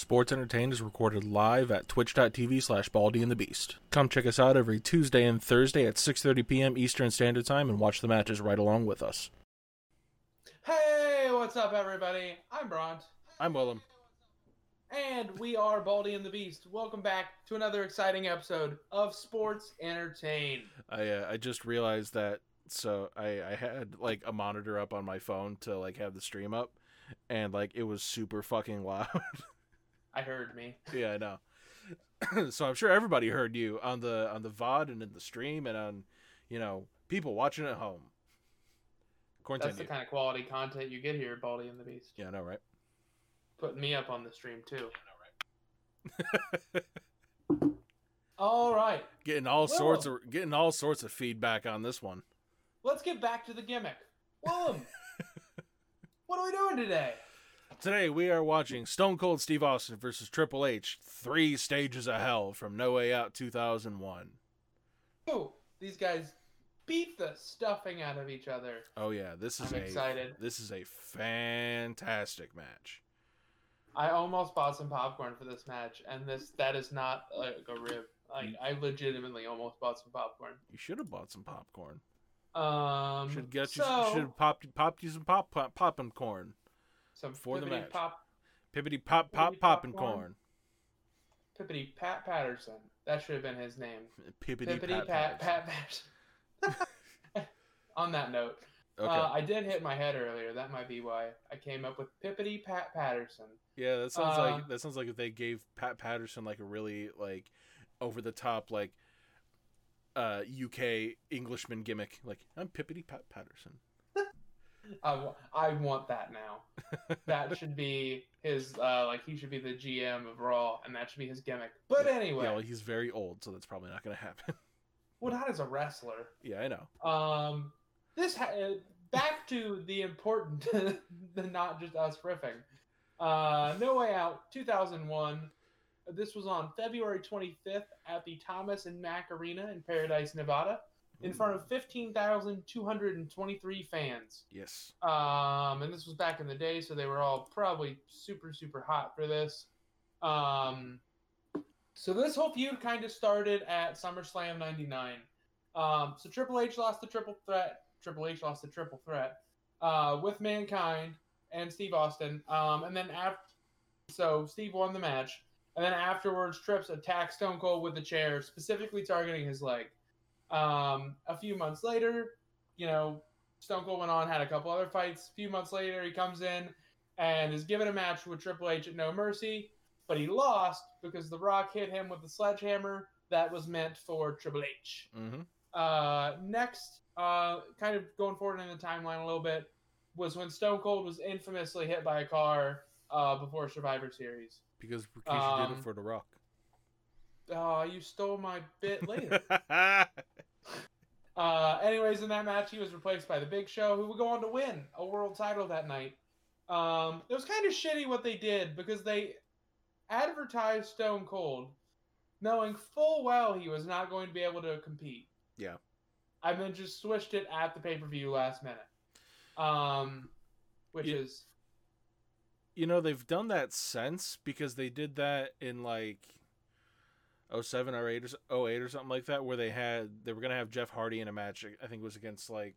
Sports Entertained is recorded live at twitch.tv slash Baldy and the Beast. Come check us out every Tuesday and Thursday at 6.30 p.m. Eastern Standard Time and watch the matches right along with us. Hey, what's up, everybody? I'm Bront, I'm Willem. and we are Baldy and the Beast. Welcome back to another exciting episode of Sports Entertain. I, uh, I just realized that, so I, I had like a monitor up on my phone to like have the stream up and like it was super fucking loud. I heard me. yeah, I know. so I'm sure everybody heard you on the on the VOD and in the stream and on, you know, people watching at home. That's the Continue. kind of quality content you get here, Baldy and the Beast. Yeah, I know, right? Putting me up on the stream too. All right, Getting all sorts of getting all sorts of feedback on this one. let's get back to the gimmick. Willem, what are we doing today? Today we are watching Stone Cold Steve Austin versus Triple H, Three Stages of Hell from No Way Out 2001. Ooh, these guys beat the stuffing out of each other. Oh yeah, this is I'm a excited. this is a fantastic match. I almost bought some popcorn for this match, and this that is not like a rib. Like I legitimately almost bought some popcorn. You should have bought some popcorn. Um, Should get you so, should have popped popped you some pop pop popping corn. Some for the match. pop Pippity pop pop Pippity popping popcorn? corn. pippity Pat Patterson. That should have been his name. Pippity Pippity pat, Pat Pat Patterson. On that note, Okay. uh, I did hit my head earlier. That might be why I came up with Pippity Pat Patterson. yeah, that sounds uh, like that sounds like if they gave Pat Patterson like a really like over the top like uh UK Englishman gimmick. Like I'm Pippity Pat Patterson. I, I want that now. that should be his uh like he should be the GM of Raw and that should be his gimmick. But anyway, Yeah, well, he's very old, so that's probably not going to happen. well not as a wrestler. yeah, I know. Um this ha- uh, back to the important the not just us riffing. Uh No Way Out 2001. This was on February 25th at the Thomas and Mack Arena in Paradise, Nevada, in front of 15,223 fans. Yes. Um, and this was back in the day, so they were all probably super, super hot for this. Um, so this whole feud kind of started at SummerSlam '99. Um, so Triple H lost the triple threat. Triple H lost the triple threat uh, with Mankind and Steve Austin. Um, and then after, so Steve won the match. And then afterwards, Trips attacked Stone Cold with a chair, specifically targeting his leg. Um, a few months later, you know, Stone Cold went on, had a couple other fights. A few months later, he comes in and is given a match with Triple H at No Mercy, but he lost because The Rock hit him with a sledgehammer that was meant for Triple H. Mm-hmm. Uh, next, uh, kind of going forward in the timeline a little bit, was when Stone Cold was infamously hit by a car uh, before Survivor Series. Because Rikishi did Um, it for The Rock. Oh, you stole my bit later. Uh, anyways, in that match, he was replaced by the Big Show, who would go on to win a world title that night. Um, it was kind of shitty what they did because they advertised Stone Cold, knowing full well he was not going to be able to compete. Yeah. And then just switched it at the pay per view last minute. Um, which is you know they've done that since because they did that in like 07 or 8 or, 08 or something like that where they had they were gonna have jeff hardy in a match i think it was against like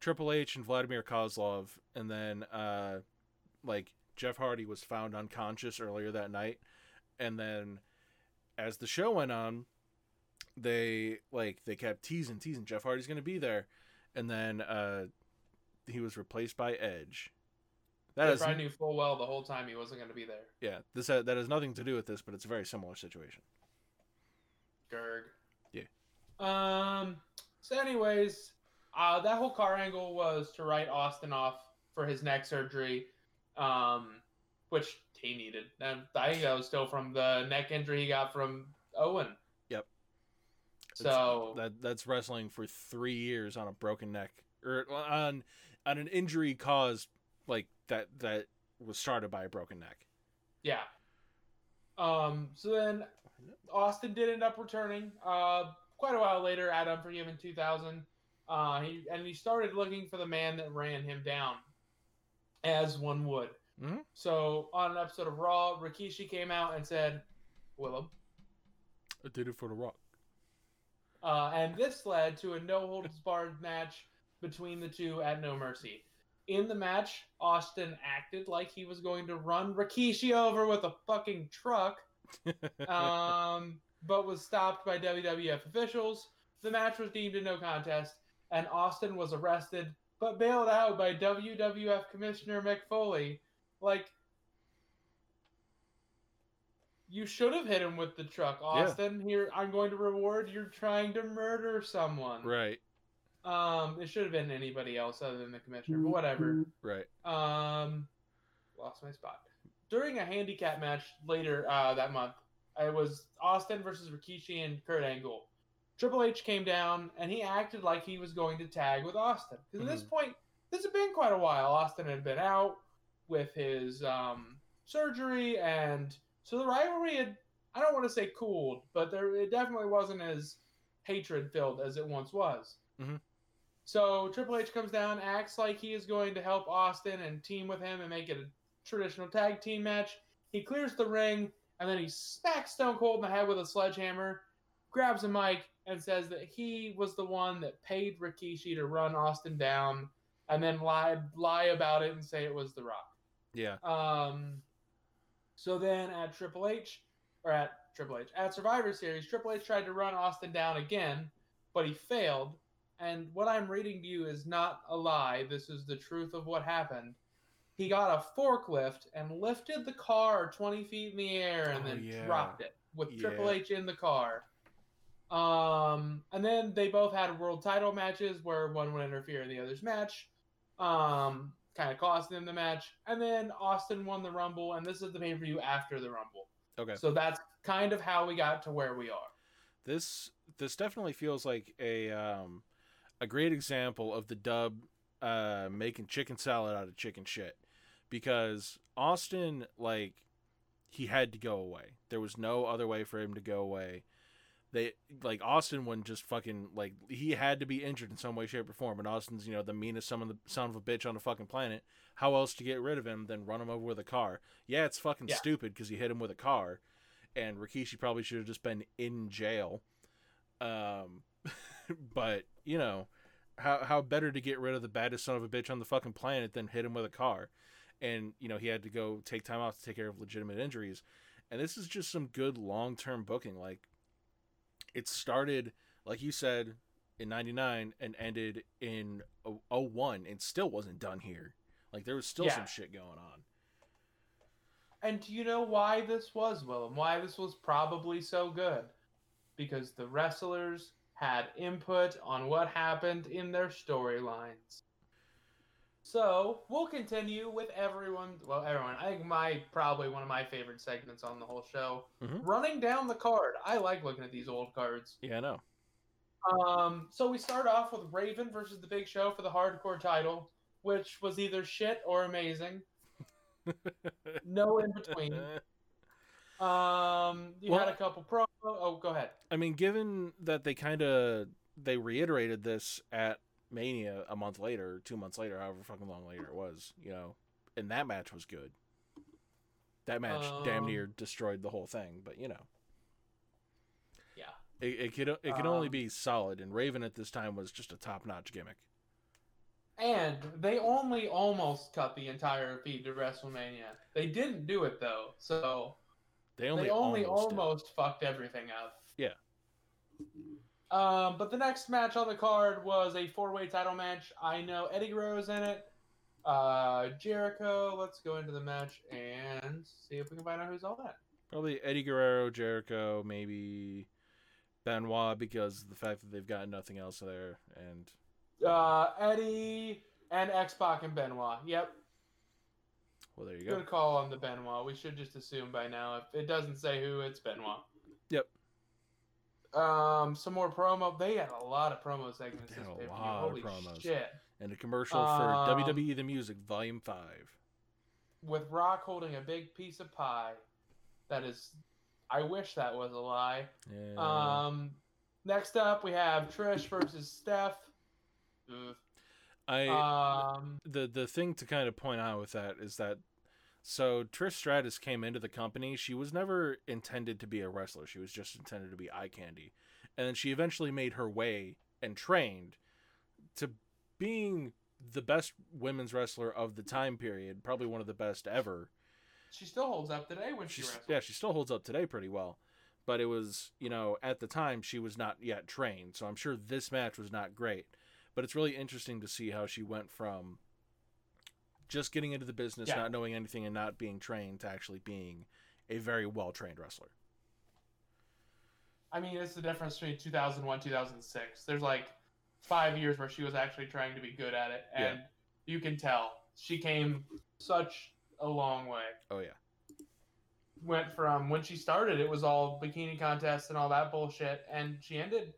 triple h and vladimir kozlov and then uh like jeff hardy was found unconscious earlier that night and then as the show went on they like they kept teasing teasing jeff hardy's gonna be there and then uh he was replaced by edge that is probably knew full well the whole time he wasn't going to be there. yeah, this ha- that has nothing to do with this, but it's a very similar situation. Gerg. Yeah. Um. So, anyways, uh, that whole car angle was to write Austin off for his neck surgery, um, which he needed. And I think that was still from the neck injury he got from Owen. Yep. So That that's wrestling for three years on a broken neck or on on an injury caused like that that was started by a broken neck. yeah. Um. So then Austin did end up returning. Uh, quite a while later at Unforgiven 2000. Uh, he and he started looking for the man that ran him down, as one would. Mhm. So on an episode of Raw, Rikishi came out and said, "Willem," I did it for the Rock. uh, and this led to a no holds barred match between the two at No Mercy. In the match, Austin acted like he was going to run Rikishi over with a fucking truck, um, but was stopped by WWF officials. The match was deemed a no contest, and Austin was arrested but bailed out by WWF Commissioner Mick Foley. Like, you should have hit him with the truck, Austin. Here, I'm going to reward you're trying to murder someone. right, Um, it should have been anybody else other than the commissioner, but whatever. right. Um, lost my spot. During a handicap match later uh, that month, it was Austin versus Rikishi and Kurt Angle. Triple H came down and he acted like he was going to tag with Austin. Because at this point, this had been quite a while. Austin had been out with his um, surgery, and so the rivalry had, I don't want to say cooled, but there it definitely wasn't as hatred filled as it once was. Mhm. So Triple H comes down, acts like he is going to help Austin and team with him and make it a traditional tag team match. He clears the ring, and then he smacks Stone Cold in the head with a sledgehammer, grabs a mic, and says that he was the one that paid Rikishi to run Austin down, and then lie lie about it and say it was The Rock. Yeah, Um, so then at Triple H, or at Triple H, at Survivor Series, Triple H tried to run Austin down again, but he failed. And what I'm reading to you is not a lie. This is the truth of what happened. He got a forklift and lifted the car 20 feet in the air and Oh, then yeah. dropped it with Triple H in the car. Um, and then they both had world title matches where one would interfere in the other's match. Um, kind of cost them the match. And then Austin won the Rumble, and this is the pay per view after the Rumble. okay. So that's kind of how we got to where we are. this this definitely feels like a um a great example of the dub uh making chicken salad out of chicken shit because Austin like he had to go away. There was no other way for him to go away. They like Austin wouldn't just fucking like he had to be injured in some way, shape, or form. And Austin's you know the meanest son of the son of a bitch on the fucking planet. How else to get rid of him than run him over with a car? Yeah, it's fucking Yeah. stupid because he hit him with a car, and Rikishi probably should have just been in jail. Um, but you know, how how better to get rid of the baddest son of a bitch on the fucking planet than hit him with a car? And you know he had to go take time off to take care of legitimate injuries, and this is just some good long term booking. Like, it started like you said in '99 and ended in 01 and still wasn't done here. Like there was still Yeah. some shit going on. And do you know why this was, Willem? Why this was probably so good? Because the wrestlers had input on what happened in their storylines. So we'll continue with everyone. Well, everyone. I think my probably one of my favorite segments on the whole show. Mhm. Running down the card. I like looking at these old cards. Yeah, I know. Um, so we start off with Raven versus the Big Show for the hardcore title, which was either shit or amazing. No in between. Um, you Well- had a couple pro. Oh, go ahead. I mean, given that they kind of they reiterated this at Mania a month later, two months later, however fucking long later it was, you know, and that match was good. That match damn Um, near destroyed the whole thing, but you know, Yeah. it, it could it could only Um, be solid. And Raven at this time was just a top notch gimmick. And they only almost cut the entire feed to WrestleMania. They didn't do it though, so They only they only almost, almost fucked everything up. Yeah. Um, but the next match on the card was a four-way title match. I know Eddie Guerrero's in it. Uh, Jericho. Let's go into the match and see if we can find out who's all that. probably Eddie Guerrero, Jericho, maybe Benoit because of the fact that they've got nothing else there, and Uh, Eddie and X Pac and Benoit. Yep. well, there you go. Good call on the Benoit. We should just assume by now. If it doesn't say who, it's Benoit. Yep. Um, some more promo. They had a lot of promo segments. They had a of Holy promos. shit! And a commercial Um, for WWE The Music Volume Five. With Rock holding a big piece of pie. That is. I wish that was a lie. Yeah. Um, next up we have Trish versus Steph. Ugh. I Um, the the thing to kind of point out with that is that So Trish Stratus came into the company. She was never intended to be a wrestler. She was just intended to be eye candy. And then she eventually made her way and trained to being the best women's wrestler of the time period, probably one of the best ever. She still holds up today when she She's, wrestles. yeah, she still holds up today pretty well. But it was, you know, at the time she was not yet trained. So I'm sure this match was not great. But it's really interesting to see how she went from just getting into the business, Yeah. not knowing anything and not being trained to actually being a very well trained wrestler. I mean, it's the difference between 2001, 2006. There's like five years where she was actually trying to be good at it, Yeah. and you can tell she came such a long way. Oh yeah. Went from when she started, it was all bikini contests and all that bullshit, and she ended.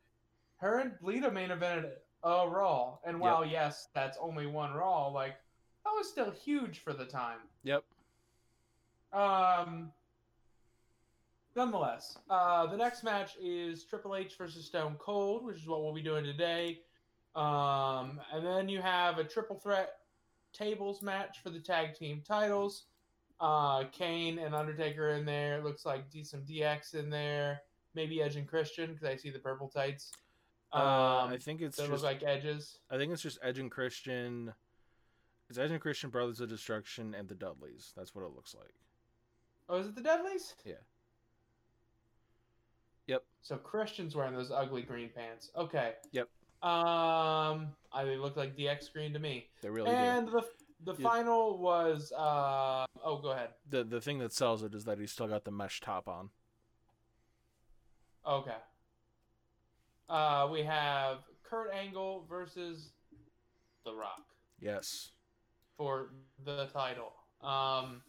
Her and Lita main evented a Raw, and while yes, that's only one Raw, like that was still huge for the time. Yep. Um. Nonetheless, uh, the next match is Triple H versus Stone Cold, which is what we'll be doing today. Um, and then you have a triple threat tables match for the tag team titles. Uh, Kane and Undertaker in there. Looks like D- some DX in there. Maybe Edge and Christian because I see the purple tights. Um, Uh, I think it's just look like edges. I think it's just Edge and Christian. It's Edge and Christian Brothers of Destruction and the Dudleys. That's what it looks like. Oh, is it the Dudleys? Yeah. Yep. So Christian's wearing those ugly green pants. Okay. Yep. Um, I they look like DX green to me. They really and the the Yeah. final was uh oh, go ahead. The the thing that sells it is that he's still got the mesh top on. Okay. Uh, we have Kurt Angle versus The Rock Yes. For the title. Um,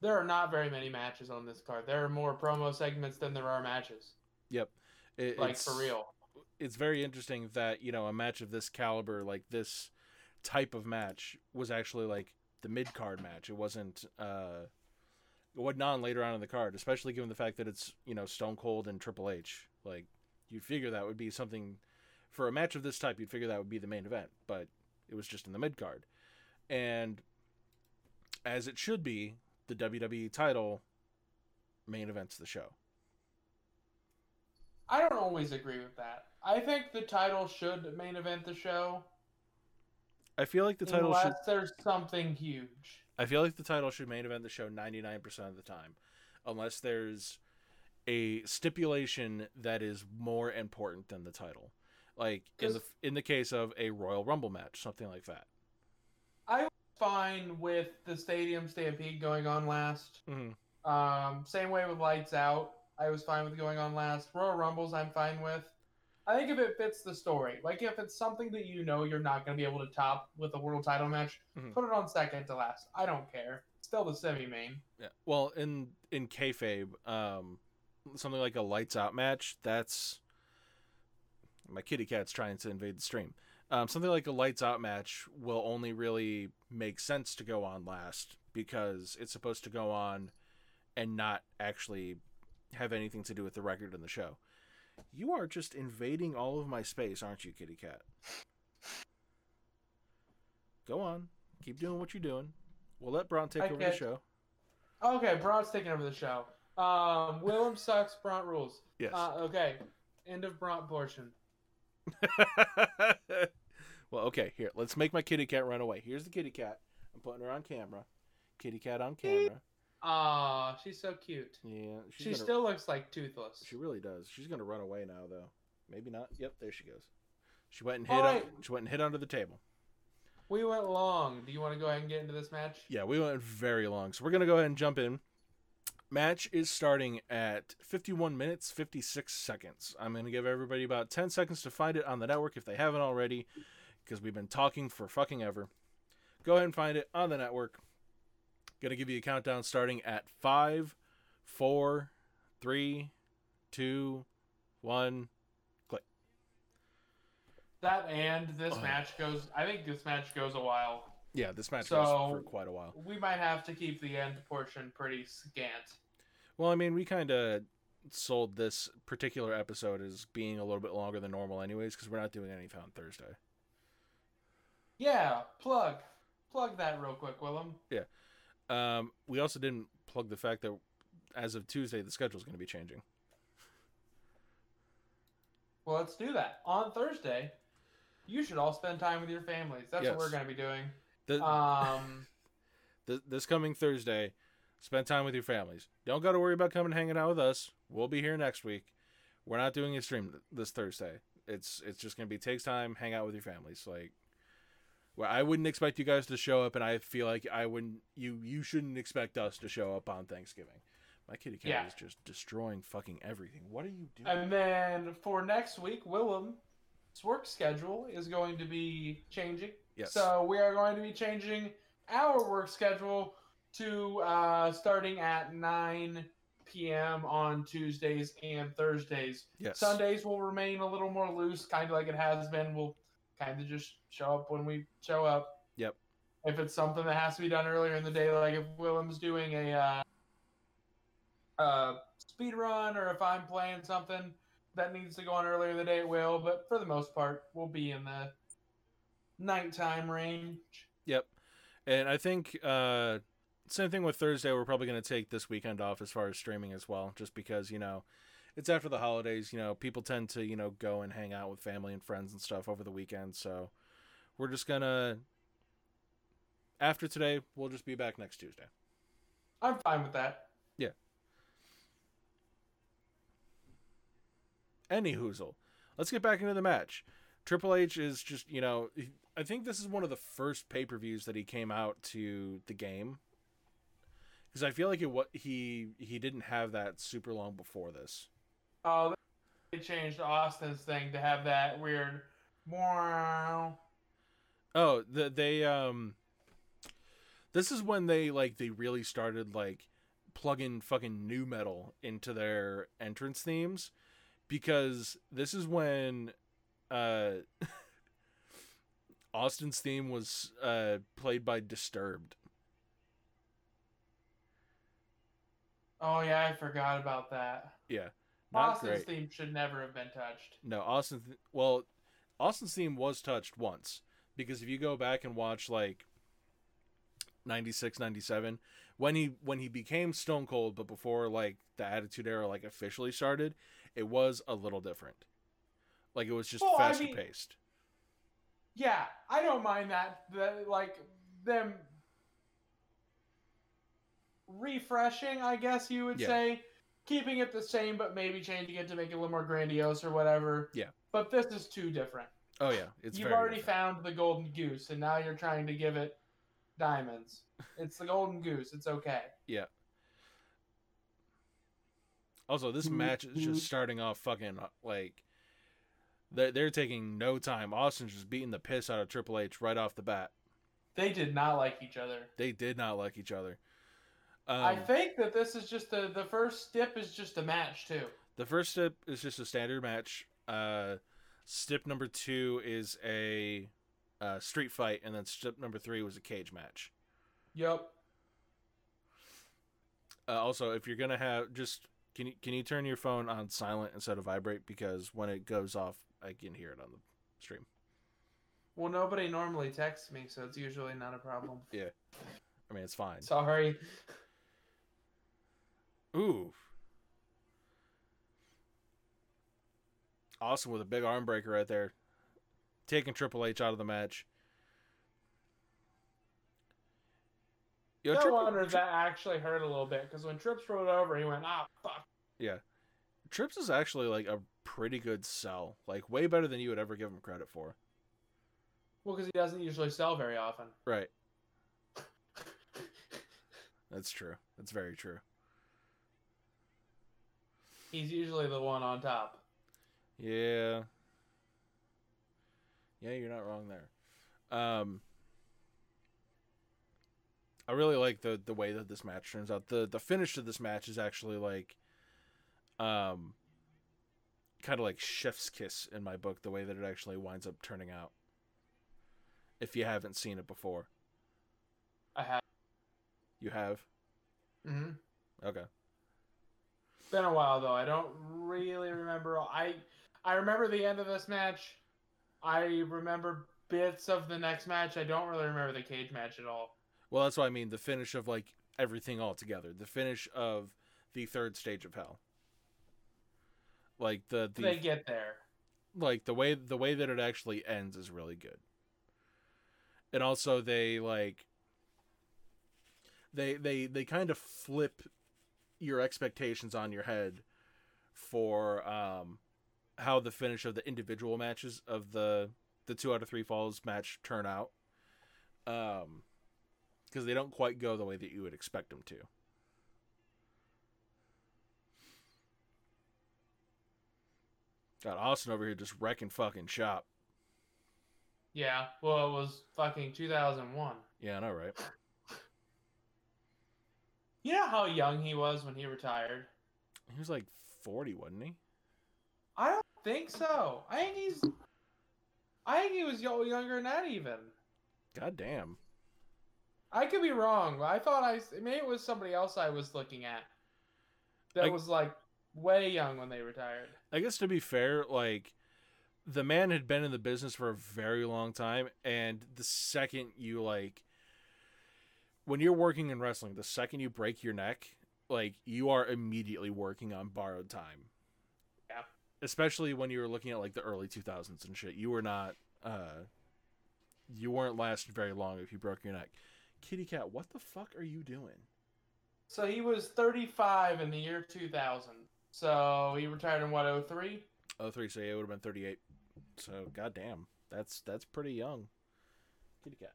there are not very many matches on this card. There are more promo segments than there are matches. Yep. It, Like it's, for real. It's very interesting that you know a match of this caliber, like this type of match, was actually like the mid card match. It wasn't. uh it wasn't on later on in the card, especially given the fact that it's you know Stone Cold and Triple H. Like you'd figure that would be something for a match of this type. You'd figure that would be the main event, but it was just in the mid card, and as it should be, the WWE title main events the show. I don't always agree with that. I think the title should main event the show. I feel like the title unless should. there's something huge. I feel like the title should main event the show 99% of the time, unless there's a stipulation that is more important than the title. Like in the in the case of a Royal Rumble match, something like that. Fine with the Stadium Stampede going on last. Mm-hmm. Um, same way with Lights Out. I was fine with going on last. Royal Rumbles, I'm fine with. I think if it fits the story, like if it's something that you know you're not going to be able to top with a world title match, Mhm. put it on second to last. I don't care. Still the semi main. Yeah. Well, in in kayfabe, um, something like a lights out match. That's my kitty cat's trying to invade the stream. Um, something like a lights out match will only really make sense to go on last because it's supposed to go on and not actually have anything to do with the record in the show. You are just invading all of my space, aren't you, kitty cat? Go on, keep doing what you're doing. We'll let Braun take over the show. Okay, Braun's taking over the show. Um, Willem sucks. Braun rules. Yes. Uh, okay, end of Braun portion. okay, here. Let's make my kitty cat run away. Here's the kitty cat. I'm putting her on camera. Kitty cat on camera. Aw, she's so cute. Yeah, she gonna, still looks like toothless. She really does. She's gonna run away now, though. Maybe not. Yep, there she goes. She went and. All un- she went and hid under the table. We went long. Do you want to go ahead and get into this match? Yeah, we went very long, so we're gonna go ahead and jump in. Match is starting at 51 minutes 56 seconds. I'm gonna give everybody about 10 seconds to find it on the network if they haven't already, because we've been talking for fucking ever. Go ahead and find it on the network. Gonna give you a countdown starting at five, four, three, two, one. click. That and this Oh. match goes. I think this match goes a while. Yeah, this match So- goes for quite a while. We might have to keep the end portion pretty scant. Well, I mean, we kind of sold this particular episode as being a little bit longer than normal, anyways, because we're not doing anything on Thursday. Yeah, plug, plug that real quick, Willem. Yeah. Um, we also didn't plug the fact that as of Tuesday, the schedule is going to be changing. Well, let's do that on Thursday. You should all spend time with your families. That's Yes. what we're going to be doing. The, Um, th- this coming Thursday, spend time with your families. Don't got to worry about coming hanging out with us. We'll be here next week. We're not doing a stream th- this Thursday. It's it's just gonna be takes time, hang out with your families. Like, well, I wouldn't expect you guys to show up, and I feel like I wouldn't. You you shouldn't expect us to show up on Thanksgiving. My kitty cat Yeah. is just destroying fucking everything. What are you doing? and then for next week, Willem's work schedule is going to be changing. yes. So we are going to be changing our work schedule to uh, starting at 9 p.m. on Tuesdays and Thursdays. yes. Sundays will remain a little more loose, kind of like it has been. We'll kind of just show up when we show up. Yep. If it's something that has to be done earlier in the day, like if Willem's doing a uh, uh, speed run, or if I'm playing something that needs to go on earlier in the day, it will. But for the most part, we'll be in the nighttime range. Yep. And I think uh same thing with Thursday. We're probably going to take this weekend off as far as streaming as well, just because, you know, it's after the holidays. You know, people tend to, you know, go and hang out with family and friends and stuff over the weekend. So we're just going to, after today, we'll just be back next Tuesday. I'm fine with that. Yeah. Any hoozle. Let's get back into the match. Triple H is just, you know, I think this is one of the first pay per views that he came out to the game. Because I feel like it what he he didn't have that super long before this. Oh, they changed Austin's thing to have that weird. Wow. Oh, the, they um. This is when they like they really started like plugging fucking new metal into their entrance themes, because this is when uh Austin's theme was uh played by Disturbed. Oh yeah, I forgot about that. Yeah, Austin's great. theme should never have been touched. No, Austin. Th- well, Austin's theme was touched once because if you go back and watch like 96, 97, when he when he became Stone Cold, but before like the Attitude Era like officially started, it was a little different. Like it was just Well, I faster mean- paced. Yeah, I don't mind that. The, like them refreshing, I guess you would Yeah. say, keeping it the same but maybe changing it to make it a little more grandiose or whatever. Yeah. But this is too different. Oh yeah, it's You've very already different. found the golden goose, and now you're trying to give it diamonds. It's the golden goose. It's okay. Yeah. Also, this match is just starting off fucking uh, like they're, they're taking no time. Austin's just beating the piss out of Triple H right off the bat. They did not like each other. They did not like each other. Um, I think that this is just the the first step is just a match too. The first step is just a standard match. Uh, step number two is a uh, street fight, and then step number three was a cage match. Yep. Uh, also, if you're gonna have just can you can you turn your phone on silent instead of vibrate because when it goes off, I can hear it on the stream. Well, nobody normally texts me, so it's usually not a problem. Yeah. I mean, it's fine. Sorry. Ooh. Austin with a big arm breaker right there. Taking Triple H out of the match. Yo, no Triple- wonder that actually hurt a little bit because when Trips rolled over, he went, "Ah, fuck." Yeah. Trips is actually like a pretty good sell. Like way better than you would ever give him credit for. Well, because he doesn't usually sell very often. Right. That's true. That's very true. He's usually the one on top. Yeah. Yeah, you're not wrong there. Um I really like the the way that this match turns out. The the finish of this match is actually like um kind of like chef's kiss in my book the way that it actually winds up turning out. If you haven't seen it before. I have. You have? hmm Okay. Been a while though. I don't really remember. I I remember the end of this match. I remember bits of the next match. I don't really remember the cage match at all. Well, that's what I mean. The finish of like everything all together. The finish of the third stage of hell. Like the the they get there. like the way the way that it actually ends is really good. And also they like they they they kind of flip your expectations on your head for um how the finish of the individual matches of the the 2 out of 3 falls match turn out. Um because they don't quite go the way that you would expect them to. Got Austin over here just wrecking fucking shop. Yeah. Well, it was fucking 2001. Yeah, I know, right? You know how young he was when he retired? He was like 40, wasn't he? I don't think so. I think he's. I think he was younger than that even. God damn. I could be wrong. but I thought I maybe it was somebody else I was looking at that I- was like way young when they retired. I guess to be fair, like the man had been in the business for a very long time, and the second you like when you're working in wrestling, the second you break your neck, like you are immediately working on borrowed time. Yeah. Especially when you were looking at like the early 2000s and shit. You were not uh you weren't lasting very long if you broke your neck. Kitty cat, what the fuck are you doing? So he was 35 in the year 2000. So he retired in what 03? Oh, three, so yeah, it would have been 38. So, goddamn, that's that's pretty young. Kitty cat.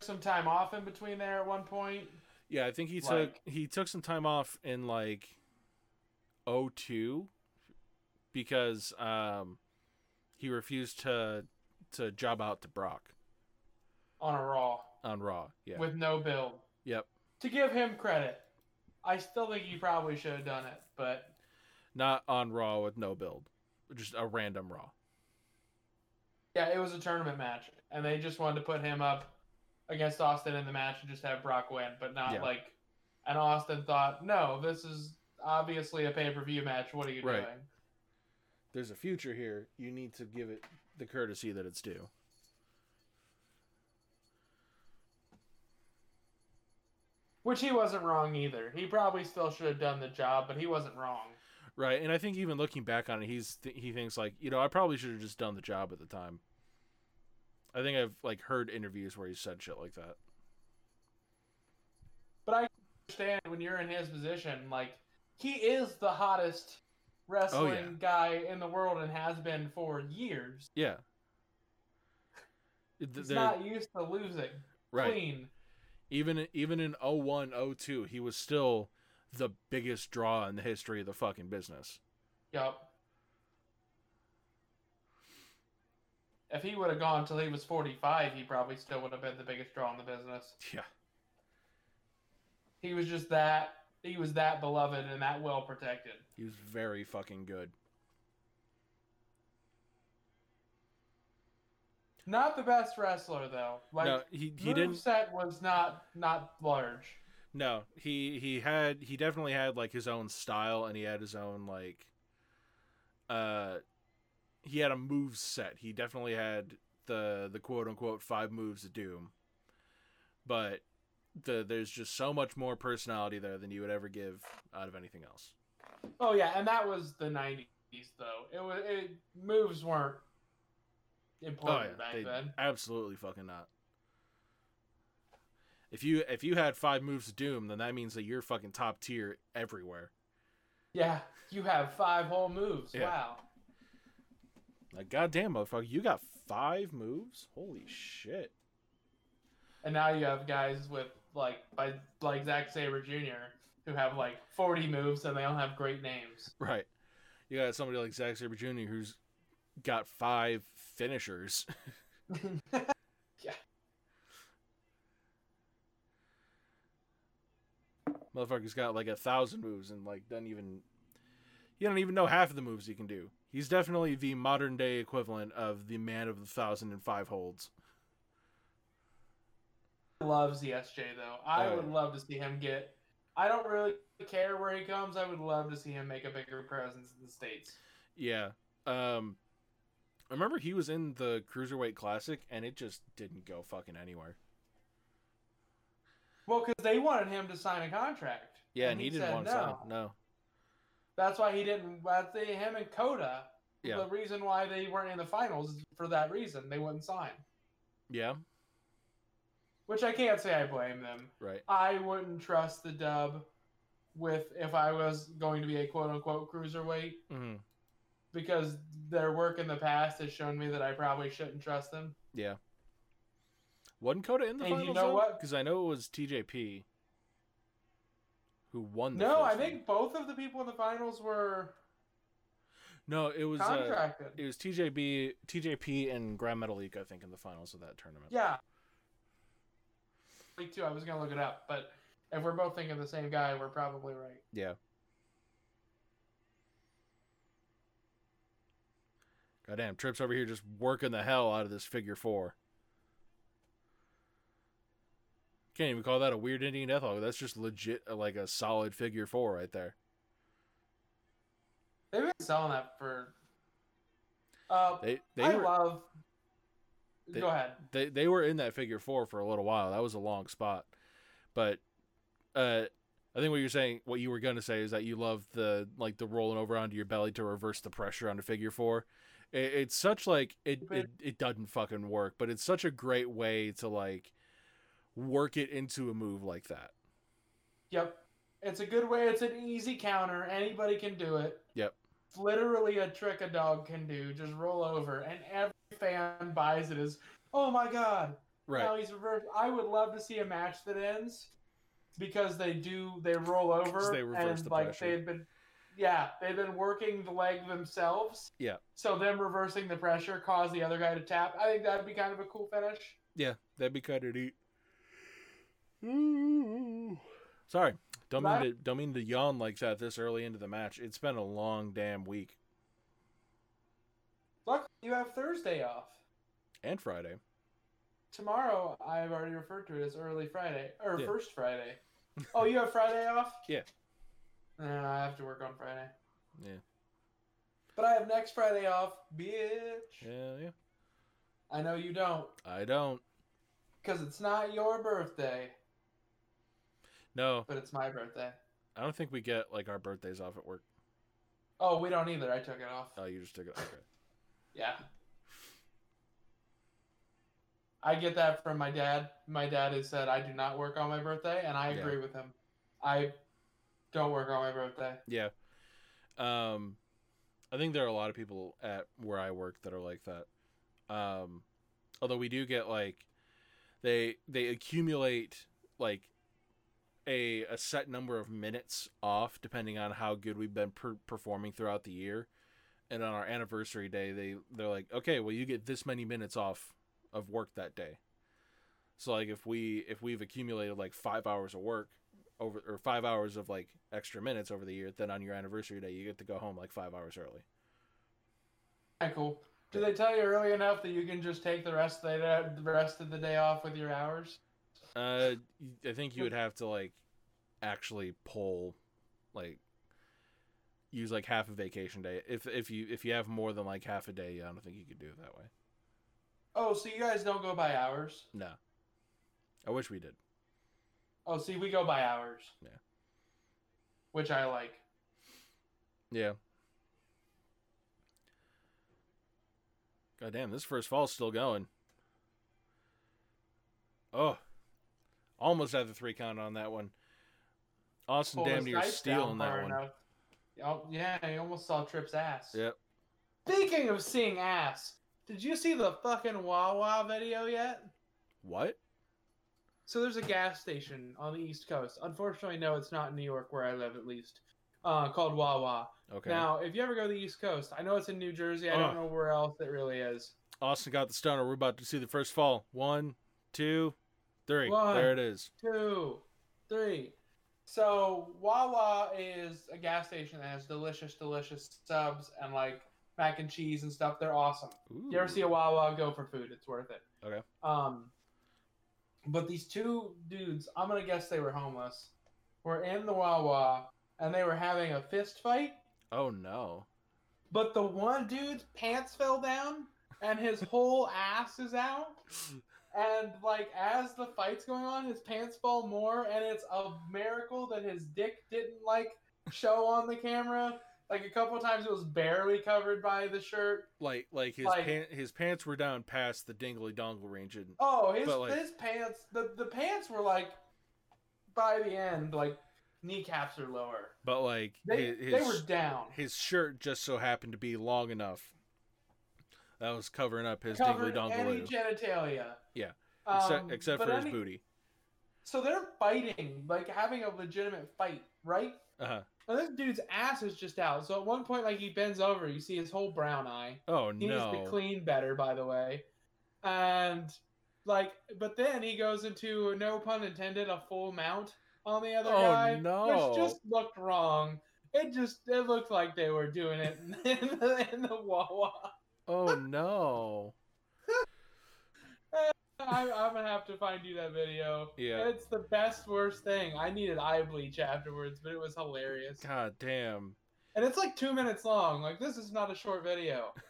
Some time off in between there at one point. Yeah, I think he took he took some time off in like 02 because um he refused to to job out to Brock on a Raw on Raw. Yeah. with no build. yep. To give him credit, I still think he probably should have done it, but Not on Raw with no build. Just a random Raw. yeah, it was a tournament match, and they just wanted to put him up against Austin in the match and just have Brock win, but not Yeah. like. And Austin thought, no, this is obviously a pay per view match. What are you Right. doing? There's a future here. You need to give it the courtesy that it's due. Which he wasn't wrong either. He probably still should have done the job, but he wasn't wrong. Right, and I think even looking back on it, he's th- he thinks like you know I probably should have just done the job at the time. I think I've like heard interviews where he said shit like that. But I understand when you're in his position, like he is the hottest wrestling Oh, yeah. guy in the world and has been for years. Yeah, He's they're- not used to losing right. clean. Even even in 01, 02, he was still the biggest draw in the history of the fucking business. Yup. If he would have gone until he was 45, he probably still would have been the biggest draw in the business. Yeah, He was just that. He was that beloved and that well protected. he was very fucking good. Not the best wrestler though. Like no, he he didn't. set was not not large. No, he he had he definitely had like his own style, and he had his own like. Uh, he had a move set. He definitely had the the quote unquote five moves of doom, but the there's just so much more personality there than you would ever give out of anything else. Oh yeah, and that was the '90s though. It was it, moves weren't important oh, back Oh, they then. absolutely fucking not. If you if you had five moves of doom, then that means that you're fucking top tier everywhere. Yeah, you have five whole moves. Yeah. Wow. Like goddamn motherfucker, you got five moves? Holy shit! And now you have guys with like by like Zack Sabre Jr. who have like 40 moves and they all have great names. Right. You got somebody like Zack Sabre Jr. who's got five finishers. yeah. Motherfucker's got like a thousand moves and like doesn't even you don't even know half of the moves he can do. He's definitely the modern day equivalent of the man of the thousand and five holds. Loves the SJ though. I Oh, would yeah. love to see him get. I don't really care where he comes. I would love to see him make a bigger presence in the states. Yeah. Um I remember he was in the Cruiserweight Classic and it just didn't go fucking anywhere. Well, because they wanted him to sign a contract. Yeah, and, he, didn't want to no. sign. No. That's why he didn't. That's the, him and Kota. Yeah. The reason why they weren't in the finals is for that reason. They wouldn't sign. Yeah. Which I can't say I blame them. Right. I wouldn't trust the dub with if I was going to be a quote unquote cruiserweight hmm because their work in the past has shown me that I probably shouldn't trust them. Yeah. Wasn't Kota in the And you finals? know what? Because I know it was TJP who won. The No, I think both of the people in the finals were no. It was uh, contracted. it was TJB, TJP, and Gran Metalik. I think in the finals of that tournament. yeah. Me too. I was gonna look it up, but if we're both thinking the same guy, we're probably right. Yeah. Goddamn, Trips over here just working the hell out of this figure four. Can't even call that a weird Indian deathlock. That's just legit, uh, like a solid figure four right there. They've been selling that for. Uh, They they I were love. they- Go ahead. they they were in that figure four for a little while. That was a long spot, but uh, I think what you're saying, what you were gonna say, is that you love the like the rolling over onto your belly to reverse the pressure onto figure four. It, it's such like it, it it doesn't fucking work, but it's such a great way to like work it into a move like that. Yep. It's a good way. It's an easy counter. Anybody can do it. Yep. It's literally a trick a dog can do. Just roll over, and every fan buys it as, oh my god, Right. now he's reversed. I would love to see a match that ends because they do they roll over they reverse and the like pressure. they've been, yeah, they've been working the leg themselves. Yeah. So them reversing the pressure caused the other guy to tap. I think that'd be kind of a cool finish. Yeah, that'd be kind of neat. Mm. Sorry, don't mean to don't mean to yawn like that this early into the match. It's been a long damn week Luckily, you have Thursday off. and Friday. Tomorrow, I've already referred to it as early Friday or Yeah. first Friday. Oh, you have Friday off? Yeah. No, I have to work on Friday. Yeah. But I have next Friday off, bitch. Yeah, yeah. I know you don't, I don't. because it's not your birthday, No, but it's my birthday. I don't think we get like our birthdays off at work. Oh, we don't either. I took it off. Oh, you just took it. Off. Okay. Yeah. I get that from my dad. My dad has said I do not work on my birthday, and I Yeah. agree with him. I don't work on my birthday. Yeah. Um, I think there are a lot of people at where I work that are like that. Um, although we do get like they they accumulate like a a set number of minutes off depending on how good we've been per- performing throughout the year. And on our anniversary day, they they're like, okay, well, you get this many minutes off of work that day. So like if we if we've accumulated like five hours of work over or five hours of like extra minutes over the year, then on your anniversary day you get to go home like five hours early. Okay, cool. Do they tell you early enough that you can just take the rest of the, the rest of the day off with your hours? Uh, I think you would have to like actually pull, like, use like half a vacation day. If if you if you have more than like half a day, I don't think you could do it that way. Oh, so you guys don't go by hours? No, I wish we did. Oh, see, we go by hours. Yeah. Which I like. Yeah. God damn, this first fall's still going. Oh, almost had the three count on that one. Austin damn near stealing that one. enough. Oh, yeah, I almost saw Tripp's ass. Yep. Speaking of seeing ass, did you see the fucking Wawa video yet? What? So there's a gas station on the East Coast. Unfortunately, no, it's not in New York where I live, at least. Uh, called Wawa. Okay. Now, if you ever go to the East Coast, I know it's in New Jersey. I Ugh. don't know where else it really is. Austin got the stunner. We're about to see the first fall. One, two, three. One. There it is. Two, three. So Wawa is a gas station that has delicious, delicious subs and like mac and cheese and stuff. They're awesome. You ever see a Wawa? Go for food. It's worth it. Okay. Um, but these two dudes, I'm gonna guess they were homeless, were in the Wawa and they were having a fist fight. Oh no. But the one dude's pants fell down and his whole ass is out. and like as the fight's going on, his pants fall more, and it's a miracle that his dick didn't like show on the camera. Like a couple of times, it was barely covered by the shirt. Like like his Like- pan- his pants were down past the dingly dongle range and Oh, his like- his pants the the pants were like by the end like kneecaps are lower. but like They his, they were down. his shirt just so happened to be long enough that was covering up his dingly any genitalia. Yeah. Um, except, except but for his any- booty So they're fighting, like having a legitimate fight, right? uh-huh And this dude's ass is just out. So at one point, like he bends over, you see his whole brown eye. oh no. He needs to cleaned better, by the way. And like, but then he goes into no pun intended, a full mount on the other Oh, guy, no. which just looked wrong. It just it looked like they were doing it in the, in the Wawa. Oh no I, I'm gonna have to find you that video. Yeah. it's the best worst thing. I needed eye bleach afterwards, but it was hilarious. god damn And it's like two minutes long. Like this is not a short video.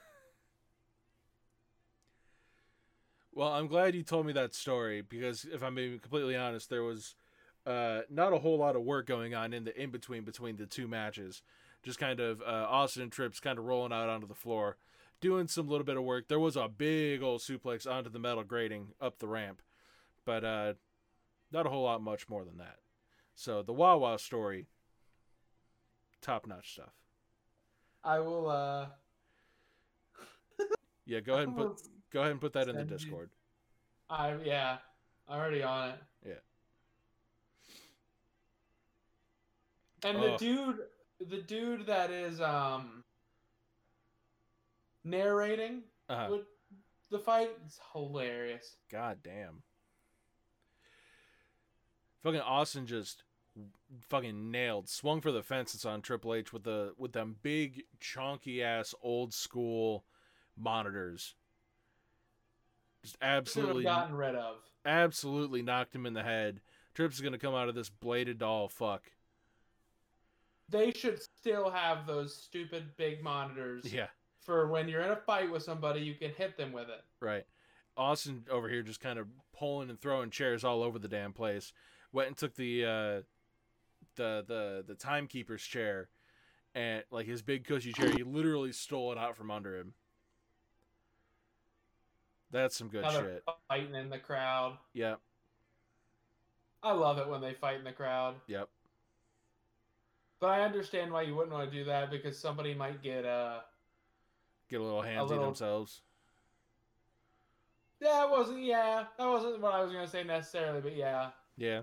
Well, I'm glad you told me that story because if I'm being completely honest, there was uh, not a whole lot of work going on in the in between between the two matches. Just kind of uh, Austin and Trips kind of rolling out onto the floor, doing some little bit of work. There was a big old suplex onto the metal grating up the ramp, but uh, not a whole lot much more than that. So the Wawa story, top notch stuff. I will. uh Yeah, go ahead and put go ahead and put that in the Discord. I yeah, I'm already on it. Yeah. And the dude, the dude that is um narrating Uh-huh. with the fight is hilarious. God damn. Fucking Austin just fucking nailed, swung for the fences on Triple H with the with them big chonky ass old school monitors. Just absolutely gotten rid of. absolutely knocked him in the head. Trips is gonna come out of this bladed doll fuck. They should still have those stupid big monitors Yeah, for when you're in a fight with somebody, you can hit them with it. right. Austin over here just kind of pulling and throwing chairs all over the damn place. Went and took the uh the the the timekeeper's chair and like his big cushy chair, he literally stole it out from under him. That's some good Now they're shit. fighting in the crowd. Yep, I love it when they fight in the crowd. yep. But I understand why you wouldn't want to do that because somebody might get uh Get a little handsy little- themselves. Yeah, it wasn't yeah, that wasn't what I was gonna say necessarily, but yeah. Yeah,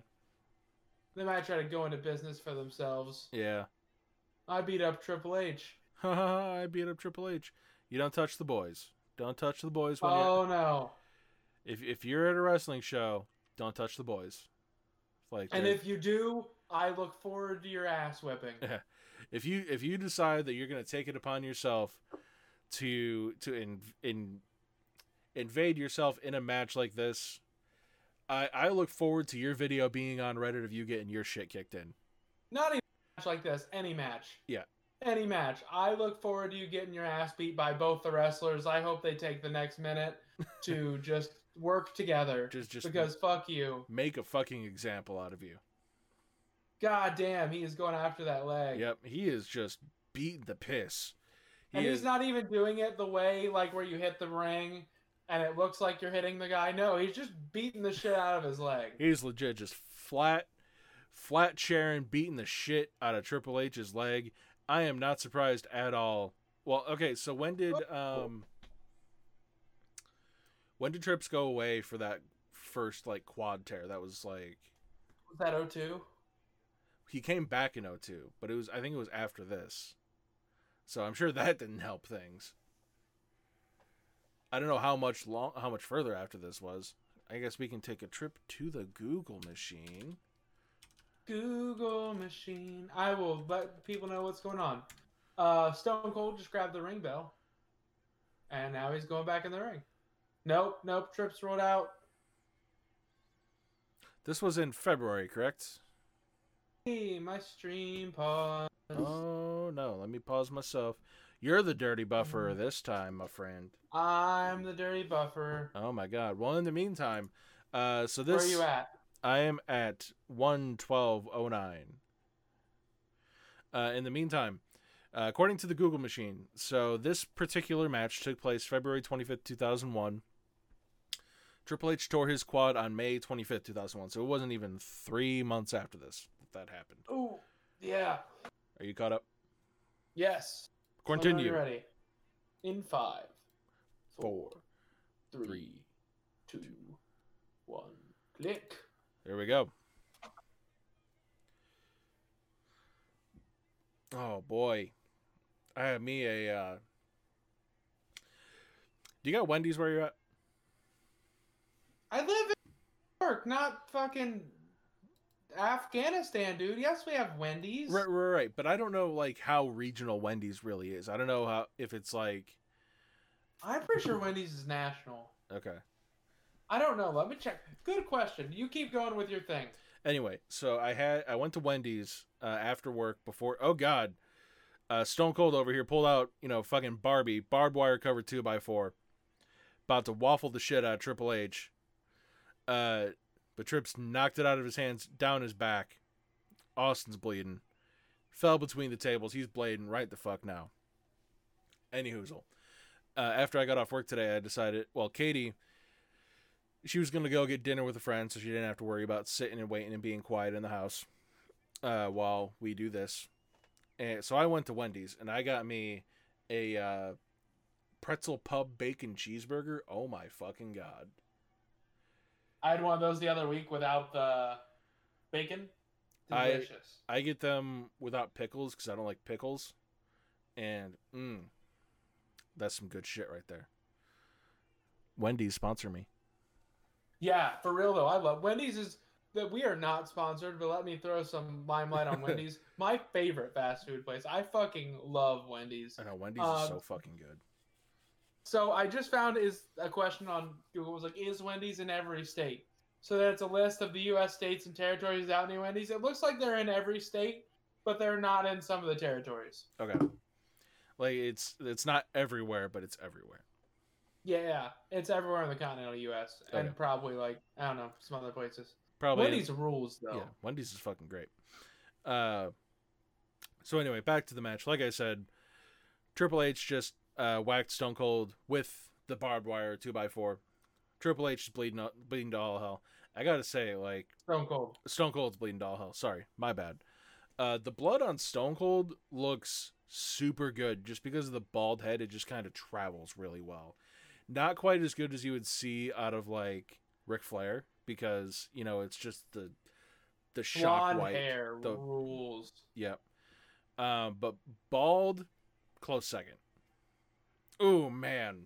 They might try to go into business for themselves. yeah. I beat up Triple H. I beat up Triple H. You don't touch the boys. Don't touch the boys when Oh you're no. if if you're at a wrestling show, don't touch the boys. Like And they're- if you do, I look forward to your ass whipping. if you if you decide that you're going to take it upon yourself to to in, in invade yourself in a match like this i i look forward to your video being on reddit of you getting your shit kicked in Not even a match like this, any match. Yeah. Any match. I look forward to you getting your ass beat by both the wrestlers. I hope they take the next minute to just work together. just just because fuck you. make a fucking example out of you God damn, he is going after that leg. yep he is just beating the piss he And is he's not even doing it the way like where you hit the ring and it looks like you're hitting the guy. No, he's just beating the shit out of his leg. he's legit just flat flat chairing beating the shit out of triple h's leg i am not surprised at all well okay so when did um when did trips go away for that first like quad tear that was like Was that 02? he came back in 02 but it was i think it was after this so i'm sure that didn't help things i don't know how much long how much further after this was i guess we can take a trip to the google machine Google machine. I will let people know what's going on. Uh, Stone Cold just grabbed the ring bell, and now he's going back in the ring. Nope, nope. Trips rolled out. this was in february correct Hey, my stream pause. Oh no, let me pause myself. You're the dirty buffer this time, my friend. I'm the dirty buffer. Oh my god. Well, in the meantime, uh, so this Where are you at? I am at one twelve oh nine. Uh, in the meantime, uh, according to the Google machine, so this particular match took place February twenty fifth, two thousand one. Triple H tore his quad on May twenty fifth, two thousand one. So it wasn't even three months after this that that happened. Oh, yeah. Are you caught up? Yes. Continue. Ready. In five, Four, three, three. two, one. Click. There we go. Oh boy, I had me a. Uh... Do you got Wendy's where you're at? I live in New York, not fucking Afghanistan, dude. Yes, we have Wendy's. Right, right, right. But I don't know like how regional Wendy's really is. I don't know how if it's like I'm pretty sure Wendy's is national. okay. I don't know. Let me check. Good question. You keep going with your thing. Anyway, so I had I went to Wendy's uh, after work before. Oh God, uh, Stone Cold over here pulled out you know fucking Barbie barbed wire covered two by four, about to waffle the shit out of Triple H. Uh, but Trips knocked it out of his hands down his back. Austin's bleeding. Fell between the tables. He's bleeding right the fuck now. Any. Uh, after I got off work today, I decided, well, Katie, she was going to go get dinner with a friend, so she didn't have to worry about sitting and waiting and being quiet in the house uh, while we do this. And so I went to Wendy's and I got me a uh, pretzel pub bacon cheeseburger. Oh my fucking god! I had one of those the other week without the bacon. I- Delicious. I get them without pickles because I don't like pickles, and mm, that's some good shit right there. Wendy's sponsor me. yeah, for real though. I love Wendy's. Is that we are not sponsored, but let me throw some limelight on Wendy's. My favorite fast food place. I fucking love Wendy's. I know Wendy's is Um, so fucking good. So I just found is a question on Google was like, is Wendy's in every state? So that's a list of the U.S. states and territories without any Wendy's. It looks like they're in every state, but they're not in some of the territories. Okay, like it's it's not everywhere, but it's everywhere. Yeah, yeah, it's everywhere in the continental U.S. Okay. and probably like I don't know some other places. Probably Wendy's rules though. Yeah, Wendy's is fucking great. Uh, so anyway, back to the match. Like I said, Triple H just uh, whacked Stone Cold with the barbed wire two x four. Triple H is bleeding, bleeding to all hell. I gotta say, like Stone Cold. Stone Cold's bleeding to all hell. Sorry, my bad. Uh, the blood on Stone Cold looks super good just because of the bald head. It just kind of travels really well. Not quite as good as you would see out of like Ric Flair because you know it's just the the shock Blonde white. hair the- rules. Yep. Um, but bald, close second. Oh man.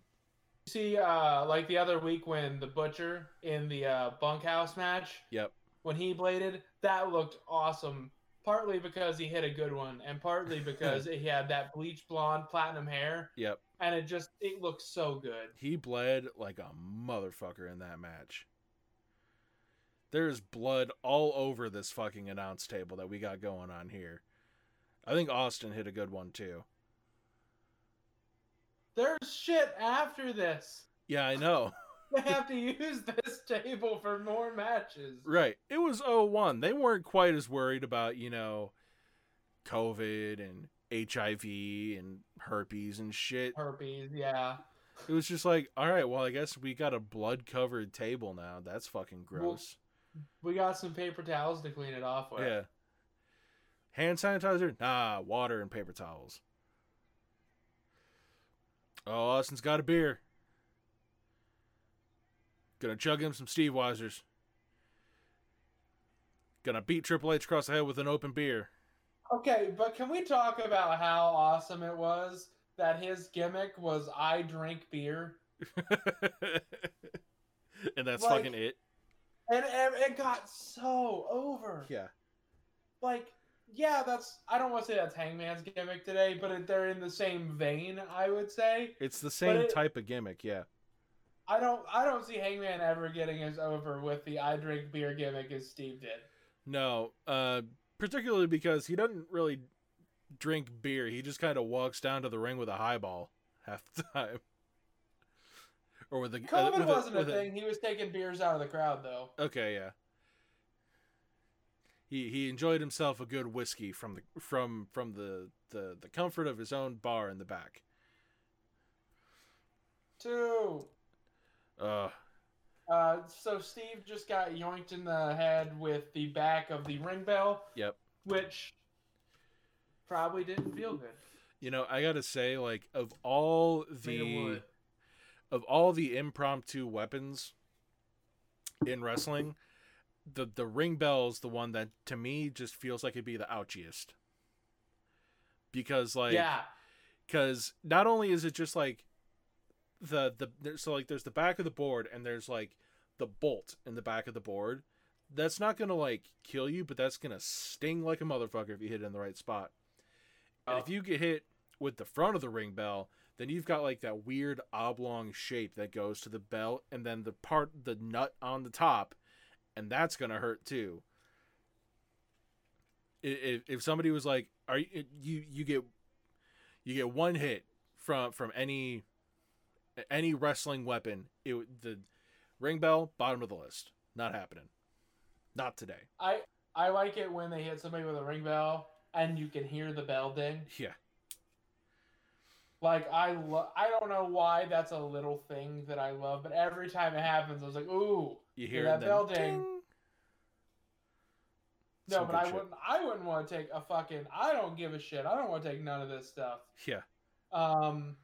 See, uh, like the other week when the butcher in the uh, bunkhouse match, Yep. when he bladed, that looked awesome. Partly because he hit a good one, and partly because he had that bleach blonde platinum hair, Yep. and it just it looked so good. He bled like a motherfucker in that match. There's blood all over this fucking announce table that we got going on here. I think Austin hit a good one too. There's shit after this. Yeah, I know. They have to use this table for more matches. right. It was 01. They weren't quite as worried about, you know, COVID and HIV and herpes and shit. Herpes, yeah. It was just like, all right, well, I guess we got a blood covered table now. That's fucking Well, gross. We got some paper towels to clean it off with. yeah. Hand sanitizer? Nah, water and paper towels. Oh, Austin's got a beer. Gonna chug him some Steve Weisers. Gonna beat Triple H across the head with an open beer. Okay, but can we talk about how awesome it was that his gimmick was I drink beer? and that's Like- fucking it. And, and it got so over. Yeah. Like, yeah, that's I don't want to say that's Hangman's gimmick today, but it, they're in the same vein, I would say. It's the same it- type of gimmick, yeah. I don't I don't see Hangman ever getting as over with the I drink beer gimmick as Steve did. No, uh, particularly because he doesn't really drink beer. He just kind of walks down to the ring with a highball half the time. Or with a COVID with wasn't a, with thing. He was taking beers out of the crowd though. Okay, yeah. He he enjoyed himself a good whiskey from the from from the the, the comfort of his own bar in the back. Two. Uh Uh, so Steve just got yoinked in the head with the back of the ring bell, yep. which probably didn't feel good. You know, I got to say like of all the of all the impromptu weapons in wrestling, the the ring bell is the one that to me just feels like it'd be the ouchiest. Because like yeah, because not only is it just like the the so like there's the back of the board and there's like the bolt in the back of the board that's not gonna like kill you but that's gonna sting like a motherfucker if you hit it in the right spot and Oh. if you get hit with the front of the ring bell then you've got like that weird oblong shape that goes to the bell and then the part the nut on the top and that's gonna hurt too if, if somebody was like are you you you get you get one hit from from any any wrestling weapon it would- the ring bell bottom of the list not happening not today I I like it when they hit somebody with a ring bell and you can hear the bell ding. yeah Like I lo- I don't know why that's a little thing that I love, but every time it happens, I was like, ooh. You Hear that bell ding. ding. No, Some but I shit. wouldn't. I wouldn't want to take a fucking. I don't give a shit. I don't want to take none of this stuff. yeah Um,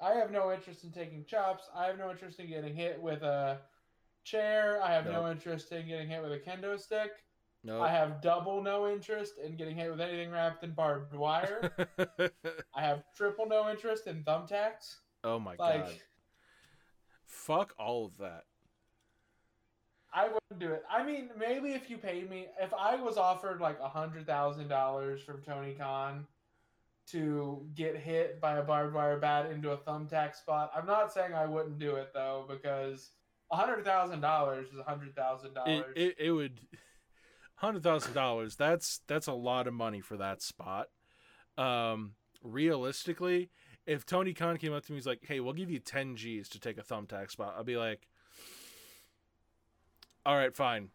I have no interest in taking chops. I have no interest in getting hit with a chair. I have no interest in getting hit with a kendo stick. no I have double no interest in getting hit with anything wrapped in barbed wire. I have triple no interest in thumbtacks. oh my Like, god fuck all of that I wouldn't do it. I mean, maybe if you paid me, if I was offered like a hundred thousand dollars from Tony Khan to get hit by a barbed wire bat into a thumbtack spot, I'm not saying I wouldn't do it though, because a hundred thousand dollars is a hundred thousand dollars. it, it would hundred thousand dollars that's that's a lot of money for that spot um realistically if tony khan came up to me he's like hey we'll give you 10 g's to take a thumbtack spot I'd be like all right fine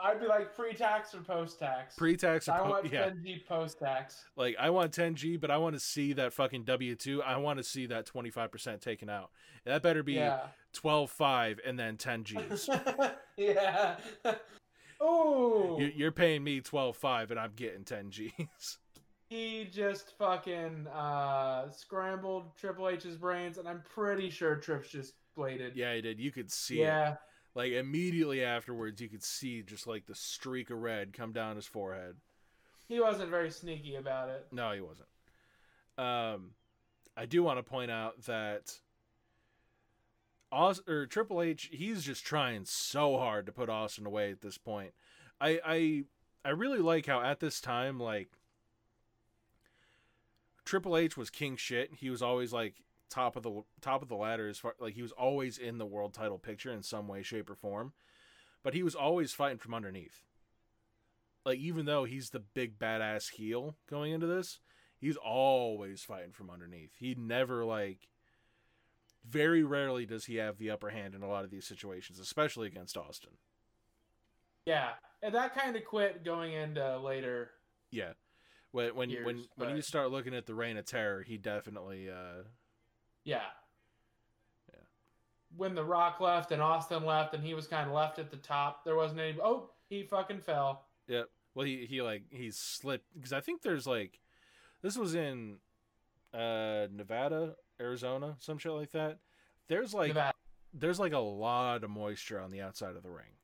I'd be like pre-tax or post-tax. pre-tax or I want yeah 10 G post-tax. like i want 10 g but i want to see that fucking w2 i want to see that 25% taken out that better be Yeah. 12 5 and then 10 g's yeah. Ooh. You- you're paying me 12 5 and i'm getting 10 g's he just fucking uh, scrambled Triple H's brains, and I'm pretty sure Trips just bladed. yeah he did you could see it yeah. Like immediately afterwards, you could see just like the streak of red come down his forehead. He wasn't very sneaky about it. No, he wasn't. Um, I do want to point out that Aus- or Triple H, he's just trying so hard to put Austin away at this point. I I I really like how at this time, like Triple H was king shit. He was always like top of the top of the ladder as far like he was always in the world title picture in some way, shape, or form. But he was always fighting from underneath. Like even though he's the big badass heel going into this, he's always fighting from underneath. He never like very rarely does he have the upper hand in a lot of these situations, especially against Austin. Yeah. And that kind of quit going into later. Yeah. When when Years, when when you start looking at the reign of terror, he definitely uh Yeah. Yeah. When The Rock left and Austin left, and he was kind of left at the top, there wasn't any. Oh, he fucking fell. Yep. Well, he he like he slipped because I think there's like this was in uh Nevada, Arizona, some shit like that. There's like Nevada. there's like a lot of moisture on the outside of the ring.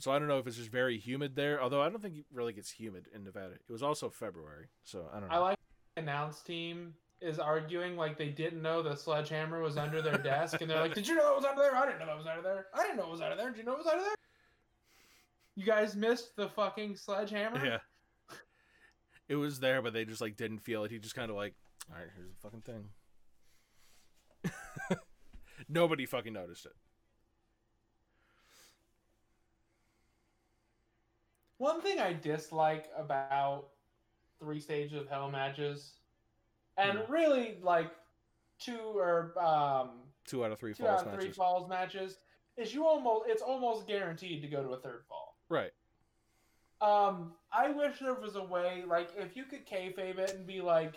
So I don't know if it's just very humid there. Although I don't think it really gets humid in Nevada. It was also February, so I don't know. I like the announce team is arguing like they didn't know the sledgehammer was under their desk, and they're like, "Did you know it was under there? I didn't know it was under there. I didn't know it was under there. Did you know it was under there? You guys missed the fucking sledgehammer. yeah. It was there, but they just like didn't feel it. He just kind of like, all right, here's the fucking thing. Nobody fucking noticed it. One thing I dislike about three stages of hell matches, and Hmm. really like two or um, Two out of three two falls out of three matches. falls matches, is you almost it's almost guaranteed to go to a third fall. Right. Um, I wish there was a way, like, if you could kayfabe it and be like,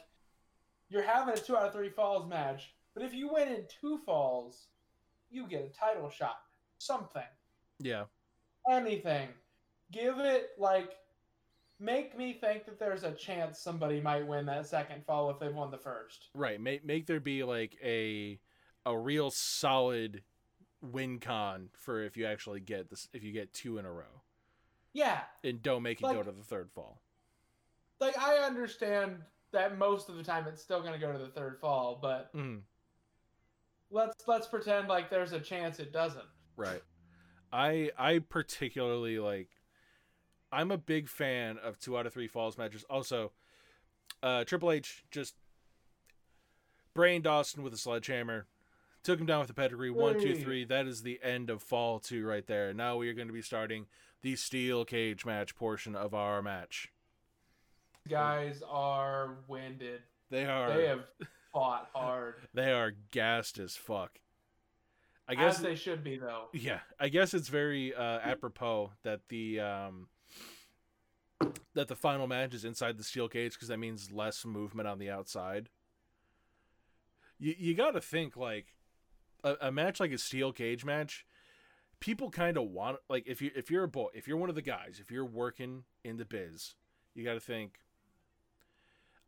you're having a two out of three falls match, but if you win in two falls, you get a title shot. Something. Yeah. Anything. Give it, like, make me think that there's a chance somebody might win that second fall if they've won the first. Right. Make make there be like a a real solid win con for if you actually get this if you get two in a row. Yeah. And don't make it go to the third fall. Like, I understand that most of the time it's still going to go to the third fall, but Mm, let's let's pretend like there's a chance it doesn't. right. I I particularly like I'm a big fan of two out of three falls matches. Also, uh Triple H just brained Austin with a sledgehammer. Took him down with a pedigree. One, two, three. That is the end of fall two right there. Now we are going to be starting the steel cage match portion of our match. Guys are winded. They are They have fought hard. they are gassed as fuck. I guess As they should be, though. yeah, I guess it's very uh, apropos that the um, that the final match is inside the steel cage because that means less movement on the outside. You you got to think like a, a match like a steel cage match. People kind of want like if you if you're a boy if you're one of the guys if you're working in the biz, you got to think.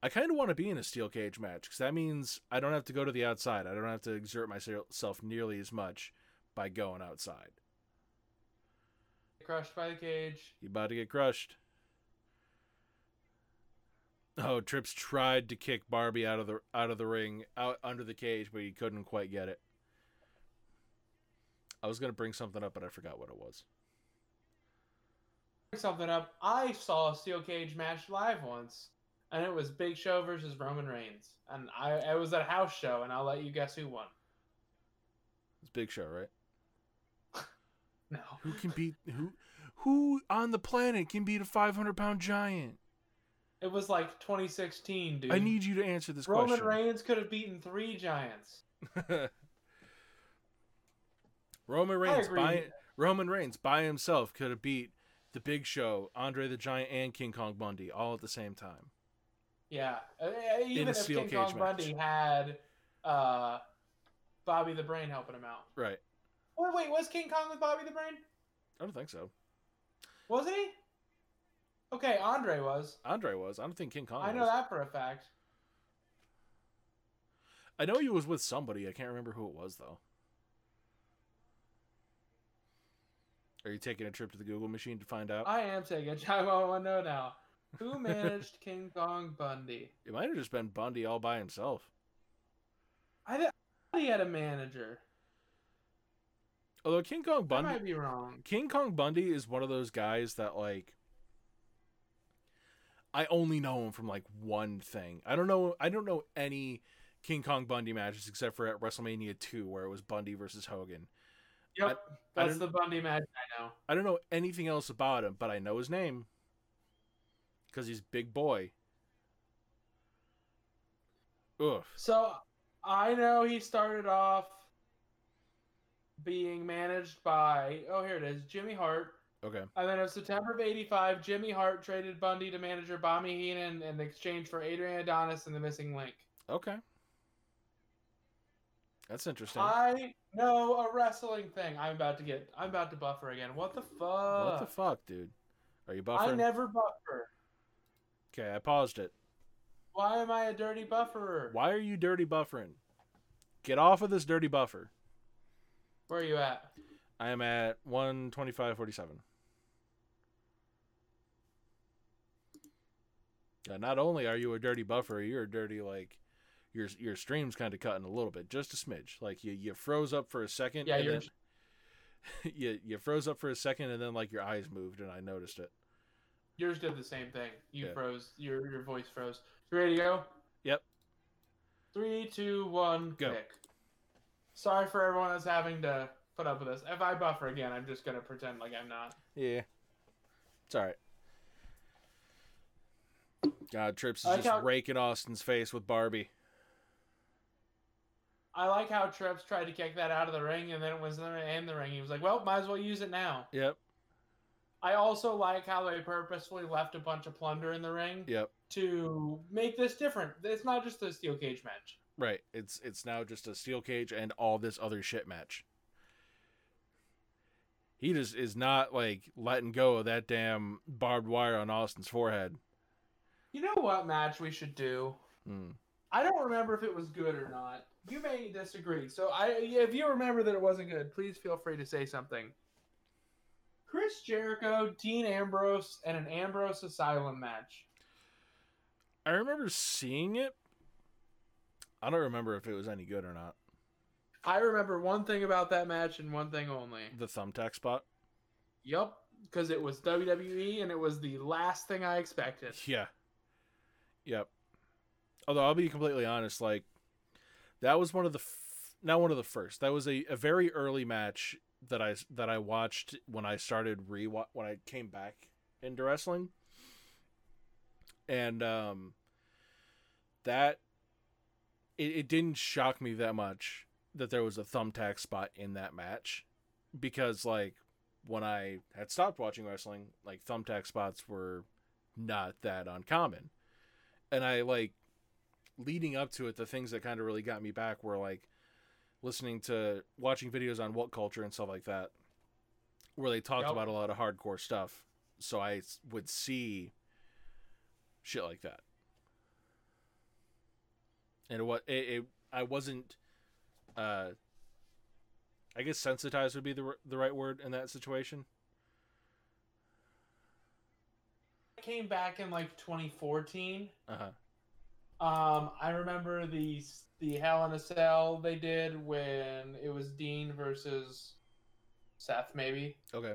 I kind of want to be in a steel cage match because that means I don't have to go to the outside. I don't have to exert myself nearly as much by going outside. Crushed by the cage. You about to get crushed. Oh, Trips tried to kick Barbie out of the out of the ring, out under the cage, but he couldn't quite get it. I was gonna bring something up, but I forgot what it was. Bring Something up. I saw a steel cage match live once, and it was Big Show versus Roman Reigns, and I it was at a house show, and I'll let you guess who won. It's Big Show, right? No. Who can beat who? Who on the planet can beat a 500 pound giant? It was like 2016, dude. I need you to answer this Roman question. Roman Reigns could have beaten three giants. Roman Reigns by Roman Reigns by himself could have beat the Big Show, Andre the Giant, and King Kong Bundy all at the same time. Yeah, uh, even if steel King cage Kong Bundy had uh, Bobby the Brain helping him out. Right. Wait, wait, was King Kong with Bobby the Brain? I don't think so. Wasn't he? Okay, Andre was. Andre was. I don't think King Kong. I know was. that for a fact. I know he was with somebody. I can't remember who it was though. Are you taking a trip to the Google machine to find out? I am taking a trip. I want to know now. Who managed King Kong Bundy? It might have just been Bundy all by himself. I th- thought he had a manager. Although King Kong I Bundy, might be wrong. King Kong Bundy is one of those guys that like I only know him from like one thing. I don't know I don't know any King Kong Bundy matches except for at WrestleMania 2 where it was Bundy versus Hogan. Yep, I that's didn't- the Bundy match I know. I don't know anything else about him, but I know his name cuz he's big boy. Ugh. So I know he started off being managed by oh here it is Jimmy Hart, Okay. and then in September of '85, Jimmy Hart traded Bundy to manager Bobby Heenan in exchange for Adrian Adonis and the Missing Link. Okay. That's interesting. I know a wrestling thing. I'm about to get. I'm about to buffer again. What the fuck? what the fuck, dude? Are you buffering? I never buffer. Okay, I paused it. Why am I a dirty bufferer? Why are you dirty buffering? Get off of this dirty buffer. Where are you at? I am at 125.47. Yeah, not only are you a dirty buffer, you're a dirty like your your stream's kind of cutting a little bit, just a smidge. Like you you froze up for a second. Yeah, and you're- then, you you froze up for a second, and then like your eyes moved, and I noticed it. Yours did the same thing. You Yeah. froze. Your your voice froze. You ready to go? Yep. Three, two, one, Go. kick. Sorry for everyone that's having to put up with this. If I buffer again, I'm just gonna pretend like I'm not. Yeah, it's all right. God, Trips is like just how- raking Austin's face with Barbie. I like how Trips tried to kick that out of the ring, and then it was in the ring. He was like, "Well, might as well use it now." Yep, I also like how they purposefully left a bunch of plunder in the ring yep, to make this different. It's not just a steel cage match. right. It's it's now just a steel cage and all this other shit match. He just is not like letting go of that damn barbed wire on Austin's forehead. You know what match we should do? Hmm. I don't remember if it was good or not. You may disagree. So I if you remember that it wasn't good, please feel free to say something. Chris Jericho, Dean Ambrose, and an Ambrose Asylum match. I remember seeing it. I don't remember if it was any good or not. I remember one thing about that match and one thing only. The thumbtack spot. Yup, because it was WWE and it was the last thing I expected. Yeah. Yep. Although I'll be completely honest, like that was one of the f- not one of the first. That was a, a very early match that I that I watched when I started re when I came back into wrestling, and um, that it, it didn't shock me that much that there was a thumbtack spot in that match because like when I had stopped watching wrestling, like thumbtack spots were not that uncommon. And I like leading up to it, the things that kind of really got me back were like listening to watching videos on WhatCulture and stuff like that, where they talked Yep. about a lot of hardcore stuff. So i would see shit like that. And what it, it, I wasn't, uh, I guess sensitized would be the the right word in that situation. I came back in like 2014. Uh huh. Um, I remember the the Hell in a Cell they did when it was Dean versus Seth, maybe. Okay.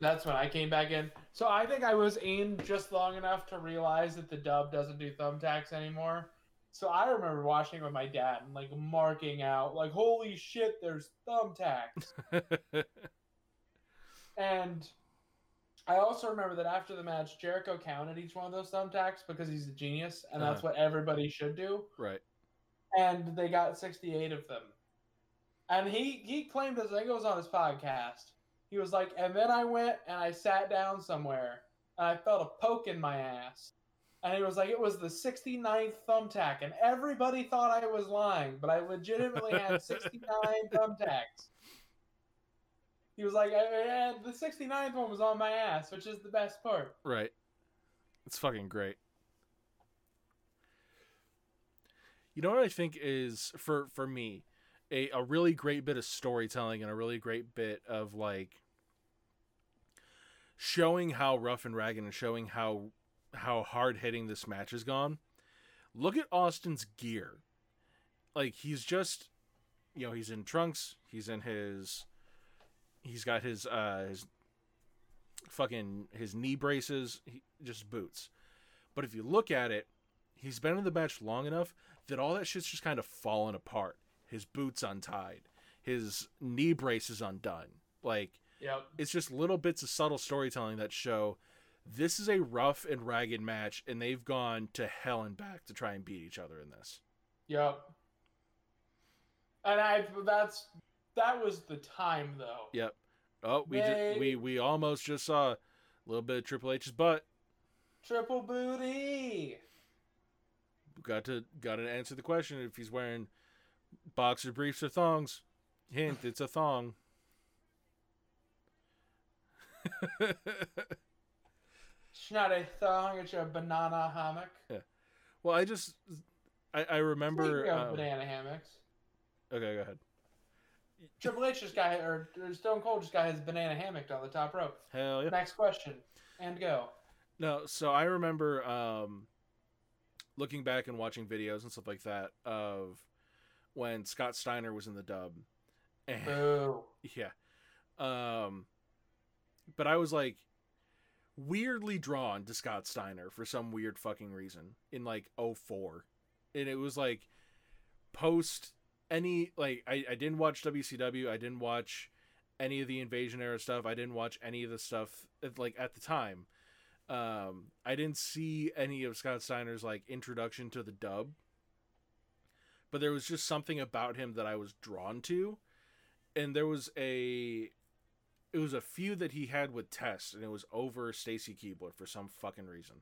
That's when I came back in. So I think I was in just long enough to realize that the dub doesn't do thumbtacks anymore. So I remember watching it with my dad and like marking out, like, holy shit, there's thumbtacks. and I also remember that after the match, Jericho counted each one of those thumbtacks because he's a genius, and that's uh-huh. what everybody should do. right. And they got 68 of them. And he he claimed this, I think it was on his podcast. He was like, and then I went and I sat down somewhere, and I felt a poke in my ass. And he was like, it was the 69th thumbtack, and everybody thought I was lying, but I legitimately had 69 thumbtacks. He was like, uh, I, the 69th one was on my ass, which is the best part. Right. It's fucking great. You know what I think is for for me a a really great bit of storytelling and a really great bit of like showing how rough and ragged and showing how how hard hitting this match has gone. Look at Austin's gear. Like he's just you know, he's in trunks, he's in his he's got his uh his fucking his knee braces, he, just boots. But if you look at it, he's been in the match long enough that all that shit's just kind of fallen apart. His boots untied, his knee braces undone. Like Yep. it's just little bits of subtle storytelling that show this is a rough and ragged match, and they've gone to hell and back to try and beat each other in this. Yep. And I that's that was the time though. Yep. Oh, we They- ju- we we almost just saw a little bit of Triple H's butt. Triple booty. got to got to answer the question if he's wearing boxer briefs or thongs. Hint: it's a thong. It's not a thong, it's a banana hammock. well, I just I, I remember. Um, banana hammocks. okay, go ahead. Triple H just got or, or Stone Cold just got his banana hammock on the top rope. Hell yeah. Next question. And go. No, so I remember um, looking back and watching videos and stuff like that of when Scott Steiner was in the dub. And, Boo. yeah. Um, but I was like weirdly drawn to Scott Steiner for some weird fucking reason in like 04. And it was like post any like I, I didn't watch WCW, I didn't watch any of the invasion era stuff, I didn't watch any of the stuff at- like at the time. Um, I didn't see any of Scott Steiner's like introduction to the dub, but there was just something about him that I was drawn to, and there was a, it was a feud that he had with Test, and it was over Stacy Keibler for some fucking reason.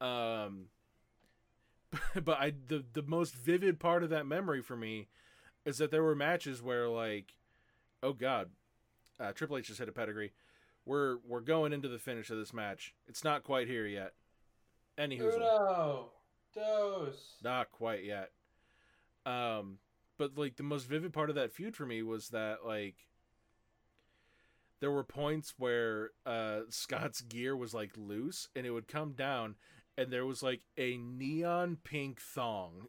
Um, but I the the most vivid part of that memory for me is that there were matches where like, oh god, uh, Triple H just hit a pedigree. We're we're going into the finish of this match. It's not quite here yet. Anywho, Uno, dos. not quite yet. Um, but like the most vivid part of that feud for me was that like there were points where uh Scott's gear was like loose and it would come down and there was like a neon pink thong.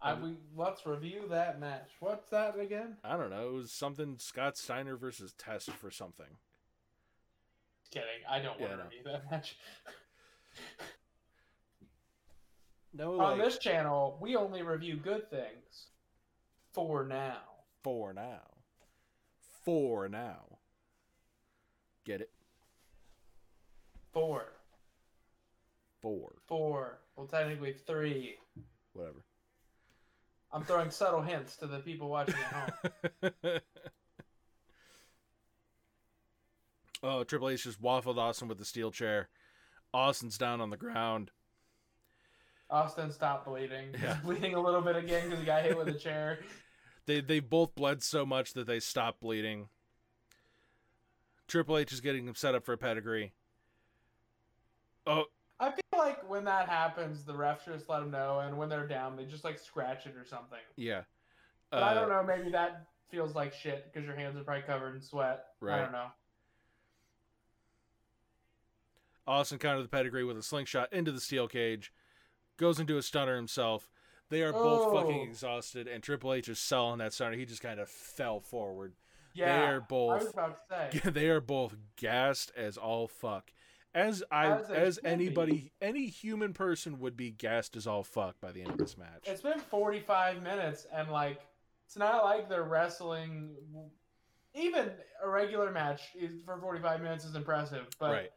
I, we let's review that match. What's that again? I don't know. It was something Scott Steiner versus Test for something. Just kidding. I don't Yeah, want to no. review that match. No, On like this channel, we only review good things. For now. for now. For now. Get it? Four. For Four. Well, technically three. whatever. I'm throwing subtle hints to the people watching at home. oh, Triple H just waffled Austin with the steel chair. Austin's down on the ground. Austin stopped bleeding. He's bleeding a little bit again because he got hit with a chair. They they both bled so much that they stopped bleeding. Triple H is getting him set up for a pedigree. Oh, I feel like when that happens, the refs just let them know, and when they're down, they just like scratch it or something. yeah. But I Uh, don't know. Maybe that feels like shit because your hands are probably covered in sweat. I don't know. Austin countered the pedigree with a slingshot into the steel cage, goes into a stunner himself. They are both fucking Oh. exhausted, and Triple H is selling that stunner. He just kind of fell forward. Yeah, they are I was both about to say. they are both gassed as all fuck. As I As as, anybody any human person would be gassed as all fuck by the end of this match. It's been 45 minutes, and like, it's not like they're wrestling. Even a regular match is, for 45 minutes is impressive, but right.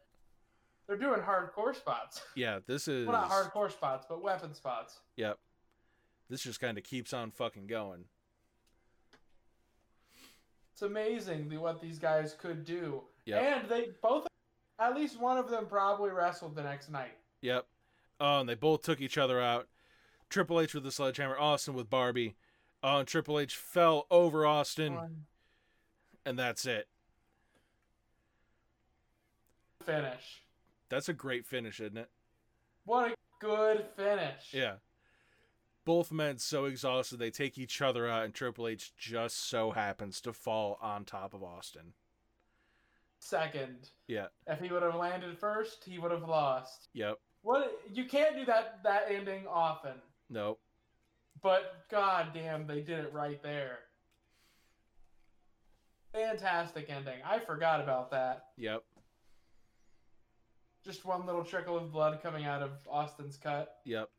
they're doing hardcore spots. Yeah, this is Well, not hardcore spots, but weapon spots. Yep. This just kind of keeps on fucking going. It's amazing the, what these guys could do. Yep. And they both, at least one of them probably wrestled the next night. Yep. Oh, and they both took each other out. Triple H with the sledgehammer, Austin with Barbie. Oh, and Triple H fell over Austin, One and that's it. finish. That's a great finish, isn't it? What a good finish. Yeah. Both men so exhausted they take each other out, and Triple H just so happens to fall on top of Austin. Second. Yeah. If he would have landed first, he would have lost. Yep. What you can't do that that ending often. Nope. But goddamn, they did it right there. Fantastic ending. I forgot about that. Yep. Just one little trickle of blood coming out of Austin's cut. Yep.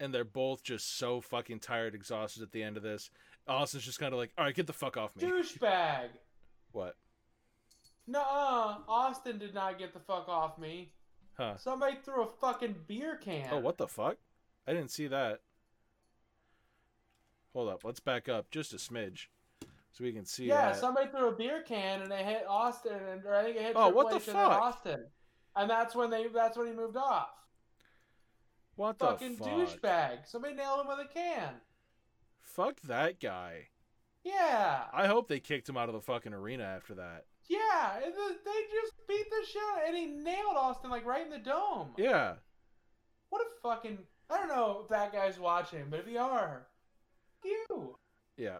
And they're both just so fucking tired, exhausted at the end of this. Austin's just kind of like, all right, get the fuck off me. Douchebag. What? Nuh-uh. Austin did not get the fuck off me. Huh. Somebody threw a fucking beer can. Oh, what the fuck? I didn't see that. Hold up. Let's back up just a smidge so we can see Yeah, that. somebody threw a beer can and it hit Austin, and or I think it hit Oh, what the H and then fuck? Austin, and that's when they that's when he moved off. what Fucking the fuck? douchebag! Somebody nailed him with a can. Fuck that guy. Yeah, I hope they kicked him out of the fucking arena after that. Yeah. and the- They just beat the shit, out- and he nailed Austin like right in the dome. Yeah. What a fucking! I don't know if that guy's watching, but if you are, you. Yeah.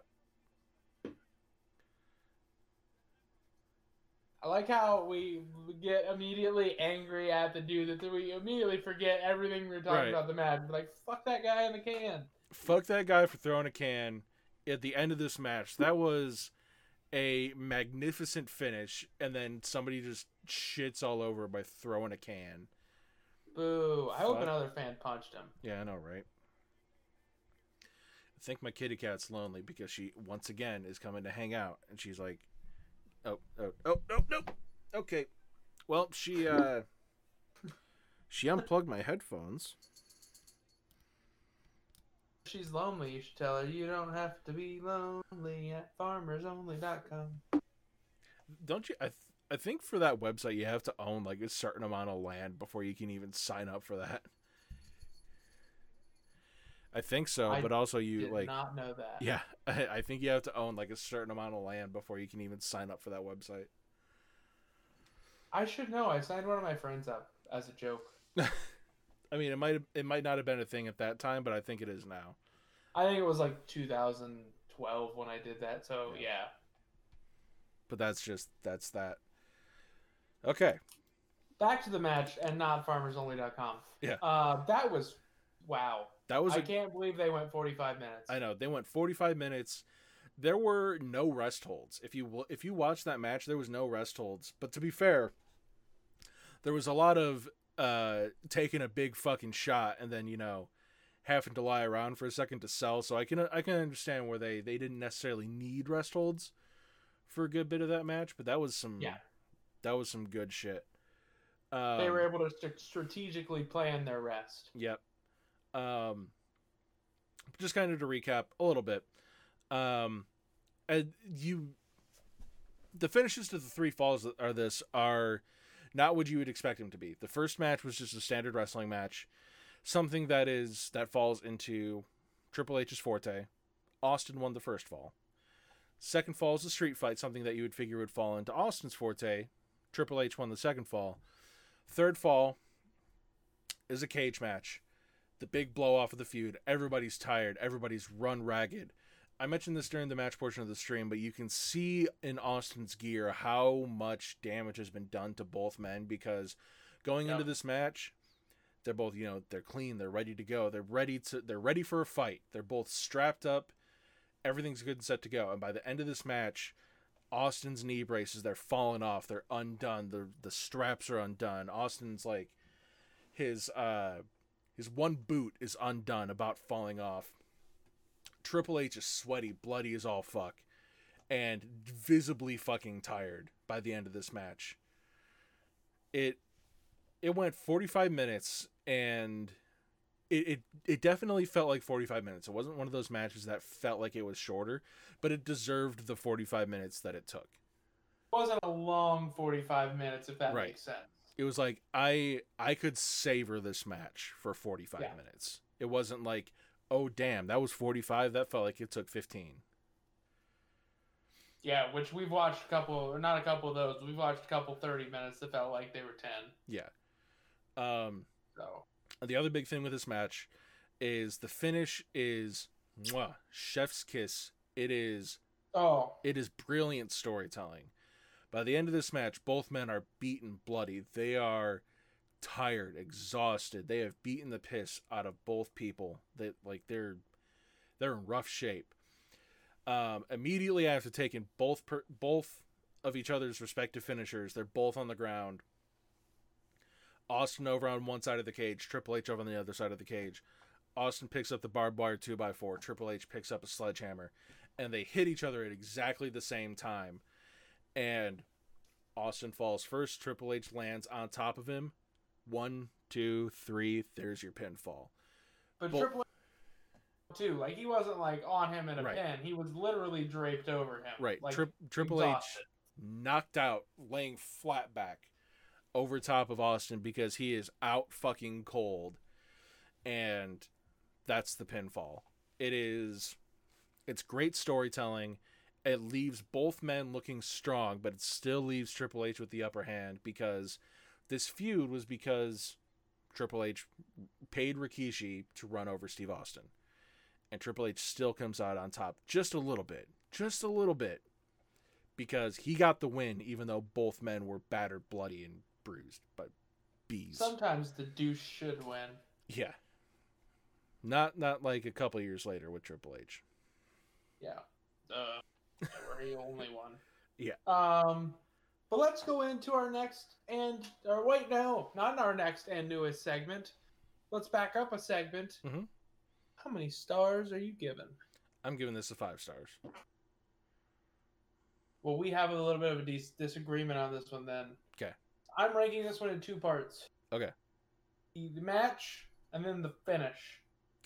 I like how we get immediately angry at the dude that we immediately forget everything we are talking Right. about the match. We're like, fuck that guy in the can. Fuck that guy for throwing a can at the end of this match. That was a magnificent finish, and then somebody just shits all over by throwing a can. Boo. I hope another fan punched him. Yeah, I know, right? I think my kitty cat's lonely because she once again is coming to hang out, and she's like, "Oh, oh, oh, no, no, oh, Okay. Well, she uh she unplugged my headphones. She's lonely. You should tell her you don't have to be lonely at farmersonly.com. Don't you I th- I think for that website you have to own like a certain amount of land before you can even sign up for that. I think so, I but also you Did like not know that. yeah, I, I think you have to own like a certain amount of land before you can even sign up for that website. I should know. I signed one of my friends up as a joke. I mean, it might it might not have been a thing at that time, but I think it is now. I think it was like 2012 when I did that. So Yeah. yeah. But that's just that's that. Okay. Back to the match and not farmersonly.com. Yeah. Uh, that was wow. That was I a can't believe they went 45 minutes. I know they went 45 minutes. There were no rest holds. If you if you watch that match, there was no rest holds. But to be fair, there was a lot of uh taking a big fucking shot and then you know having to lie around for a second to sell. So I can I can understand where they they didn't necessarily need rest holds for a good bit of that match, but that was some Yeah. that was some good shit. Um, they were able to st- strategically plan their rest. Yep. Um, just kind of to recap a little bit. Um, and you, the finishes to the three falls that are this are not what you would expect him to be. The first match was just a standard wrestling match, something that is that falls into Triple H's forte. Austin won the first fall. Second fall is a street fight, something that you would figure would fall into Austin's forte. Triple H won the second fall. Third fall is a cage match. The big blow off of the feud. Everybody's tired. Everybody's run ragged. I mentioned this during the match portion of the stream, but you can see in Austin's gear how much damage has been done to both men because going into this match, they're both, you know, they're clean, they're ready to go. They're ready to they're ready for a fight. They're both strapped up. Everything's good and set to go. And by the end of this match, Austin's knee braces, they're falling off. They're undone. The the straps are undone. Austin's like his uh his one boot is undone, about falling off. Triple H is sweaty, bloody as all fuck, and visibly fucking tired by the end of this match. It it went 45 minutes and it, it it definitely felt like 45 minutes. It wasn't one of those matches that felt like it was shorter, but it deserved the 45 minutes that it took. It wasn't a long 45 minutes, if that Right. makes sense. it was like I I could savor this match for 45 Yeah. minutes. It wasn't like, oh damn, that was 45. That felt like it took 15. Yeah, which we've watched a couple, or not a couple of those. We've watched a couple 30 minutes that felt like they were 10. Yeah. Um So the other big thing with this match is the finish is mwah, chef's kiss. It is Oh, it is brilliant storytelling. By the end of this match, both men are beaten bloody. They are tired, exhausted. They have beaten the piss out of both people. That like they're they're in rough shape. Um, immediately after taking both per, both of each other's respective finishers, they're both on the ground. Austin over on one side of the cage, Triple H over on the other side of the cage. Austin picks up the barbed wire two by four. Triple H picks up a sledgehammer, and they hit each other at exactly the same time. And Austin falls first. Triple H lands on top of him. One, two, three. There's your pinfall. but Well- Triple H too. Like he wasn't like on him in a Right. pin. He was literally draped over him. Right. Like, Tri- Triple H knocked out, laying flat back over top of Austin because he is out fucking cold. And that's the pinfall. It is it's great storytelling. It leaves both men looking strong, but it still leaves Triple H with the upper hand because this feud was because Triple H paid Rikishi to run over Steve Austin. And Triple H still comes out on top just a little bit. Just a little bit because he got the win, even though both men were battered, bloody, and bruised. But bees, Sometimes the douche should win. yeah, not not like a couple years later with Triple H. Yeah. Uh, we're the only one. Yeah. Um, but let's go into our next and or wait, no, not in our next and newest segment. Let's back up a segment. Mhm. How many stars are you giving? I'm giving this a five stars. Well, we have a little bit of a dis- disagreement on this one then. Okay. I'm ranking this one in two parts. Okay. The the match and then the finish.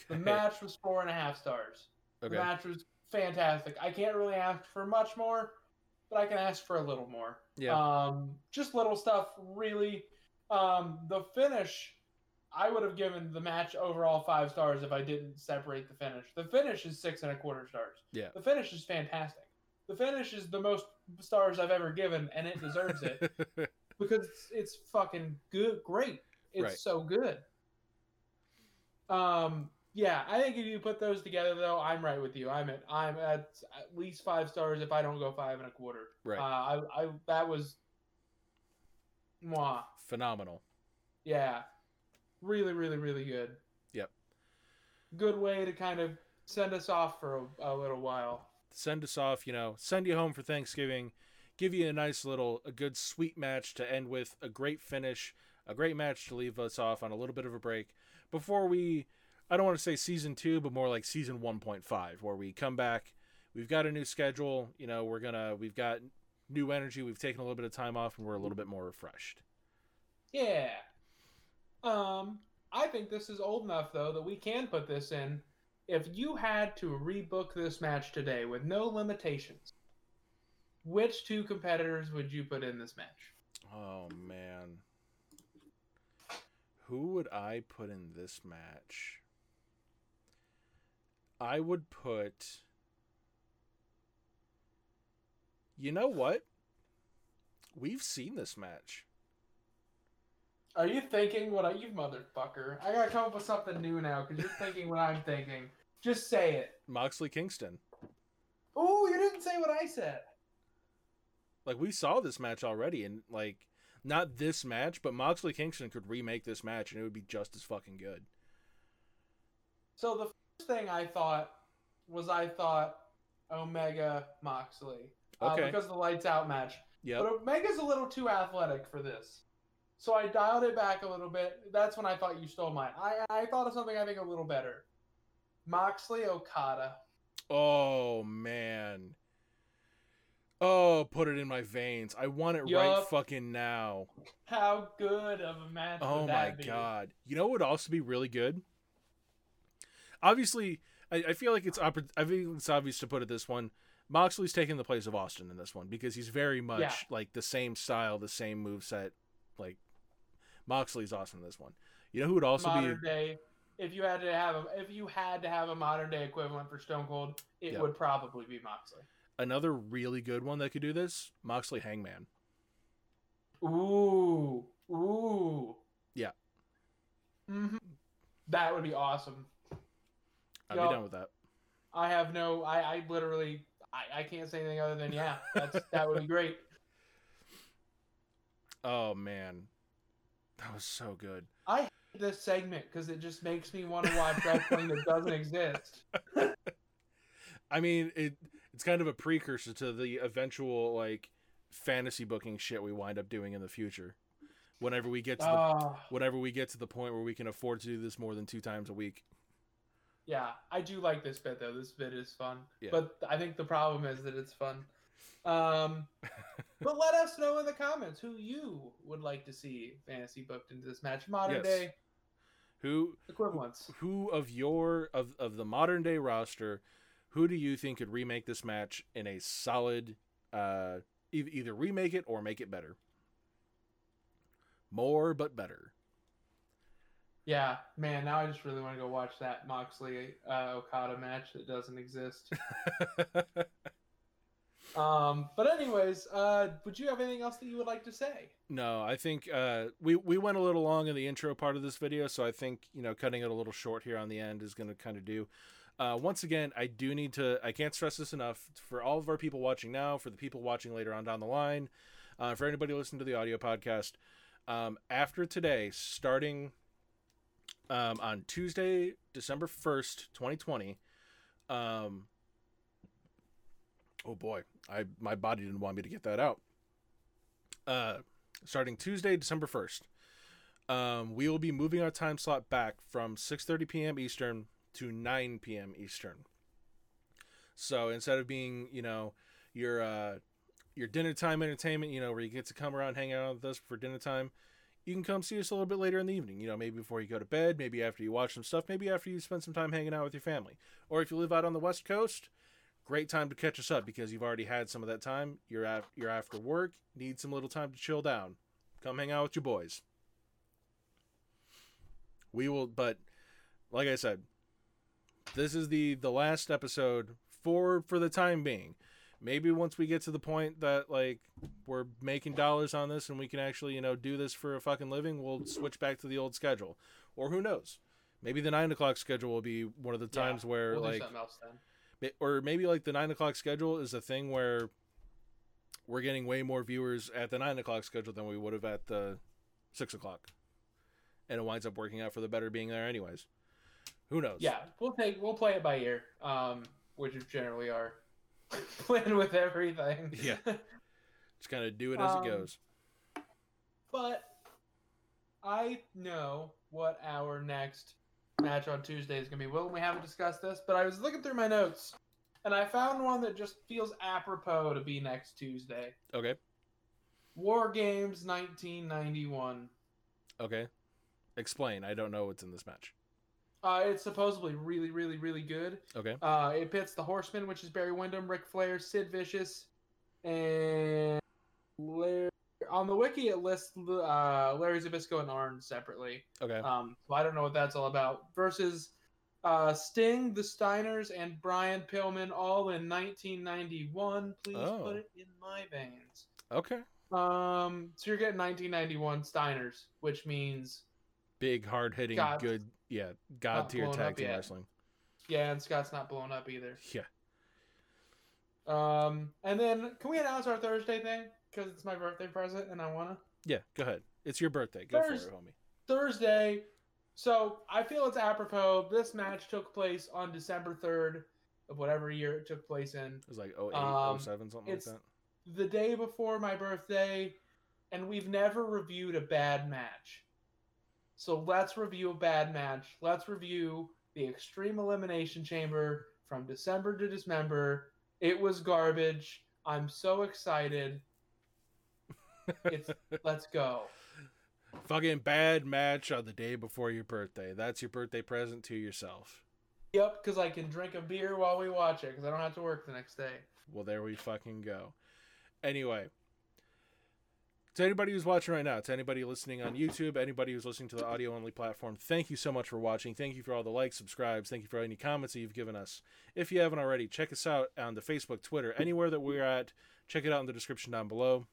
The match was four and a half stars. Okay. The match was fantastic. I can't really ask for much more, but I can ask for a little more. Yeah. Um, just little stuff, really. Um, the finish, I would have given the match overall five stars if I didn't separate the finish. The finish is six and a quarter stars. Yeah. The finish is fantastic. The finish is the most stars I've ever given, and it deserves it because it's, it's fucking good, great. It's Right. so good. Um, yeah, I think if you put those together, though, I'm right with you. I'm at I'm at at least five stars if I don't go five and a quarter. Right. Uh, I I that was, mwah. Phenomenal. Yeah, really, really, really good. Yep. Good way to kind of send us off for a, a little while. Send us off, you know, send you home for Thanksgiving, give you a nice little, a good sweet match to end with, a great finish, a great match to leave us off on a little bit of a break before we, I don't want to say season two, but more like season 1.5, where we come back. We've got a new schedule, you know, we're gonna, we've got new energy, we've taken a little bit of time off, and we're a little bit more refreshed. Yeah. Um, I think this is old enough though that we can put this in. If you had to rebook this match today with no limitations, which two competitors would you put in this match? Oh man. Who would I put in this match? I would put You know what? We've seen this match. Are you thinking what I you motherfucker? I gotta come up with something new now because you're thinking what I'm thinking. Just say it. Moxley Kingston. Oh, you didn't say what I said. Like we saw this match already and like not this match, but Moxley Kingston could remake this match and it would be just as fucking good. So the thing I thought was I thought Omega Moxley uh, Okay. because of the lights out match. Yep. But Omega's a little too athletic for this. So I dialed it back a little bit. That's when I thought you stole mine. I, I thought of something I think a little better. Moxley Okada. Oh man. Oh, put it in my veins. I want it right fucking now. How good of a match Oh would my that be? god! You know what would also be really good? Obviously, I, I feel like it's I think it's obvious to put it this one. Moxley's taking the place of Austin in this one because he's very much Yeah. like the same style, the same move set. Like Moxley's awesome in this one. You know who would also modern be day. If you had to have a, if you had to have a modern day equivalent for Stone Cold, it Yep. would probably be Moxley. another really good one that could do this? Moxley Hangman. Ooh, ooh. Yeah. hmm That would be awesome. Yup. be down with that. I have no. I, I literally. I, I can't say anything other than yeah. That's that would be great. Oh man, that was so good. I hate this segment because it just makes me want to watch wrestling that doesn't exist. I mean, it it's kind of a precursor to the eventual like fantasy booking shit we wind up doing in the future. Whenever we get to the Oh, whenever we get to the point where we can afford to do this more than two times a week. Yeah, I do like this bit though. This bit is fun, Yeah. but I think the problem is that it's fun. Um, but let us know in the comments who you would like to see fantasy booked into this match. Modern Yes. day Who equivalents. who of your of of the modern day roster, who do you think could remake this match in a solid uh e- either remake it or make it better? More but better. Yeah, man. Now I just really want to go watch that Moxley uh, Okada match that doesn't exist. Um, but anyways, uh, would you have anything else that you would like to say? No, I think uh, we we went a little long in the intro part of this video, so I think you know cutting it a little short here on the end is going to kind of do. Uh, once again, I do need to. I can't stress this enough for all of our people watching now, for the people watching later on down the line, uh, for anybody listening to the audio podcast. Um, after today, starting um, on Tuesday, December first, twenty twenty. Um, oh boy, I my body didn't want me to get that out. Uh, starting Tuesday, December 1st. Um, we will be moving our time slot back from 6:30 p.m. Eastern to 9 p.m. Eastern. So instead of being, you know, your uh, your dinner time entertainment, you know, where you get to come around, hang out with us for dinner time, you can come see us a little bit later in the evening. You know, maybe before you go to bed, maybe after you watch some stuff, maybe after you spend some time hanging out with your family. Or if you live out on the West Coast, great time to catch us up because you've already had some of that time. You're at, you're after work, need some little time to chill down. Come hang out with your boys. We will, but like I said, this is the the last episode for for the time being. Maybe once we get to the point that like we're making dollars on this and we can actually you know do this for a fucking living, we'll switch back to the old schedule. Or who knows? Maybe the nine o'clock schedule will be one of the times Yeah, where we'll like something else then. Or maybe like the nine o'clock schedule is a thing where we're getting way more viewers at the nine o'clock schedule than we would have at the six o'clock, and it winds up working out for the better being there anyways. Who knows? Yeah, we'll take we'll play it by ear, um, which is generally our plan with everything. Yeah. just kind of do it as Um, it goes. but I know what our next match on Tuesday is gonna be. Will, we haven't discussed this, but I was looking through my notes and I found one that just feels apropos to be next Tuesday. Okay, War Games 1991. okay. Explain. I don't know what's in this match. Uh, it's supposedly really, really, really good. Okay. Uh, it pits the Horseman, which is Barry Windham, Ric Flair, Sid Vicious, and Larry. On the wiki, it lists uh, Larry Zbyszko and Arn separately. Okay. Um, so I don't know what that's all about. Versus uh, Sting, the Steiners, and Brian Pillman, all in 1991. Please Oh. put it in my veins. Okay. Um, so you're getting 1991 Steiners, which means Big, hard hitting, good. Yeah. God tier tag team yet. wrestling. yeah, and Scott's not blown up either. Yeah. Um, and then can we announce our Thursday thing? Because it's my birthday present, and I wanna Yeah. Go ahead. It's your birthday. Go Thurs- for it, homie. Thursday. So I feel it's apropos. This match took place on December third of whatever year it took place in. It was like 08, Um, 07, something like it's- that. the day before my birthday, and we've never reviewed a bad match. So let's review a bad match. Let's review the Extreme Elimination Chamber from December to Dismember. It was garbage. I'm so excited. It's let's go. Fucking bad match on the day before your birthday. That's your birthday present to yourself. Yep, because I can drink a beer while we watch it because I don't have to work the next day. Well, there we fucking go. Anyway, to anybody who's watching right now, to anybody listening on YouTube, anybody who's listening to the audio only platform, thank you so much for watching. Thank you for all the likes, subscribes. Thank you for any comments that you've given us. If you haven't already, check us out on the Facebook, Twitter, anywhere that we're at. Check it out in the description down below.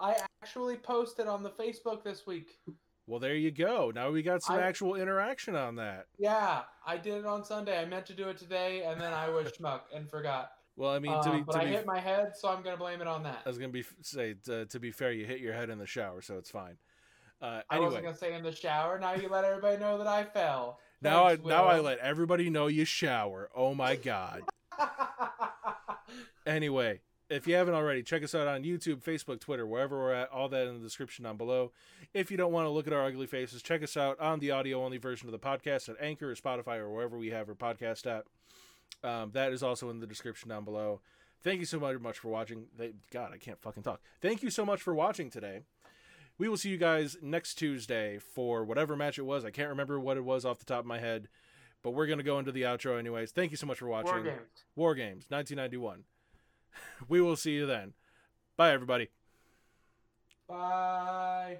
I actually posted on the Facebook this week. Well, there you go. Now we got some I- actual interaction on that. Yeah, I did it on Sunday. I meant to do it today, and then I was schmuck and forgot. Well, I mean, to Uh, be, but to I be hit my head, so I'm gonna blame it on that. I was gonna be say to, to be fair, you hit your head in the shower, so it's fine. Uh, I wasn't gonna say in the shower. Now you let everybody know that I fell. now I Thanks, now I let everybody know you shower. Oh my god. Anyway, if you haven't already, check us out on YouTube, Facebook, Twitter, wherever we're at. All that in the description down below. If you don't want to look at our ugly faces, check us out on the audio only version of the podcast at Anchor or Spotify or wherever we have our podcast at. Um, that is also in the description down below. Thank you so much much for watching. They, God, I can't fucking talk. Thank you so much for watching today. We will see you guys next Tuesday for whatever match it was. I can't remember what it was off the top of my head, but we're gonna go into the outro anyways. Thank you so much for watching. War games. War Games, 1991. We will see you then. Bye, everybody. Bye.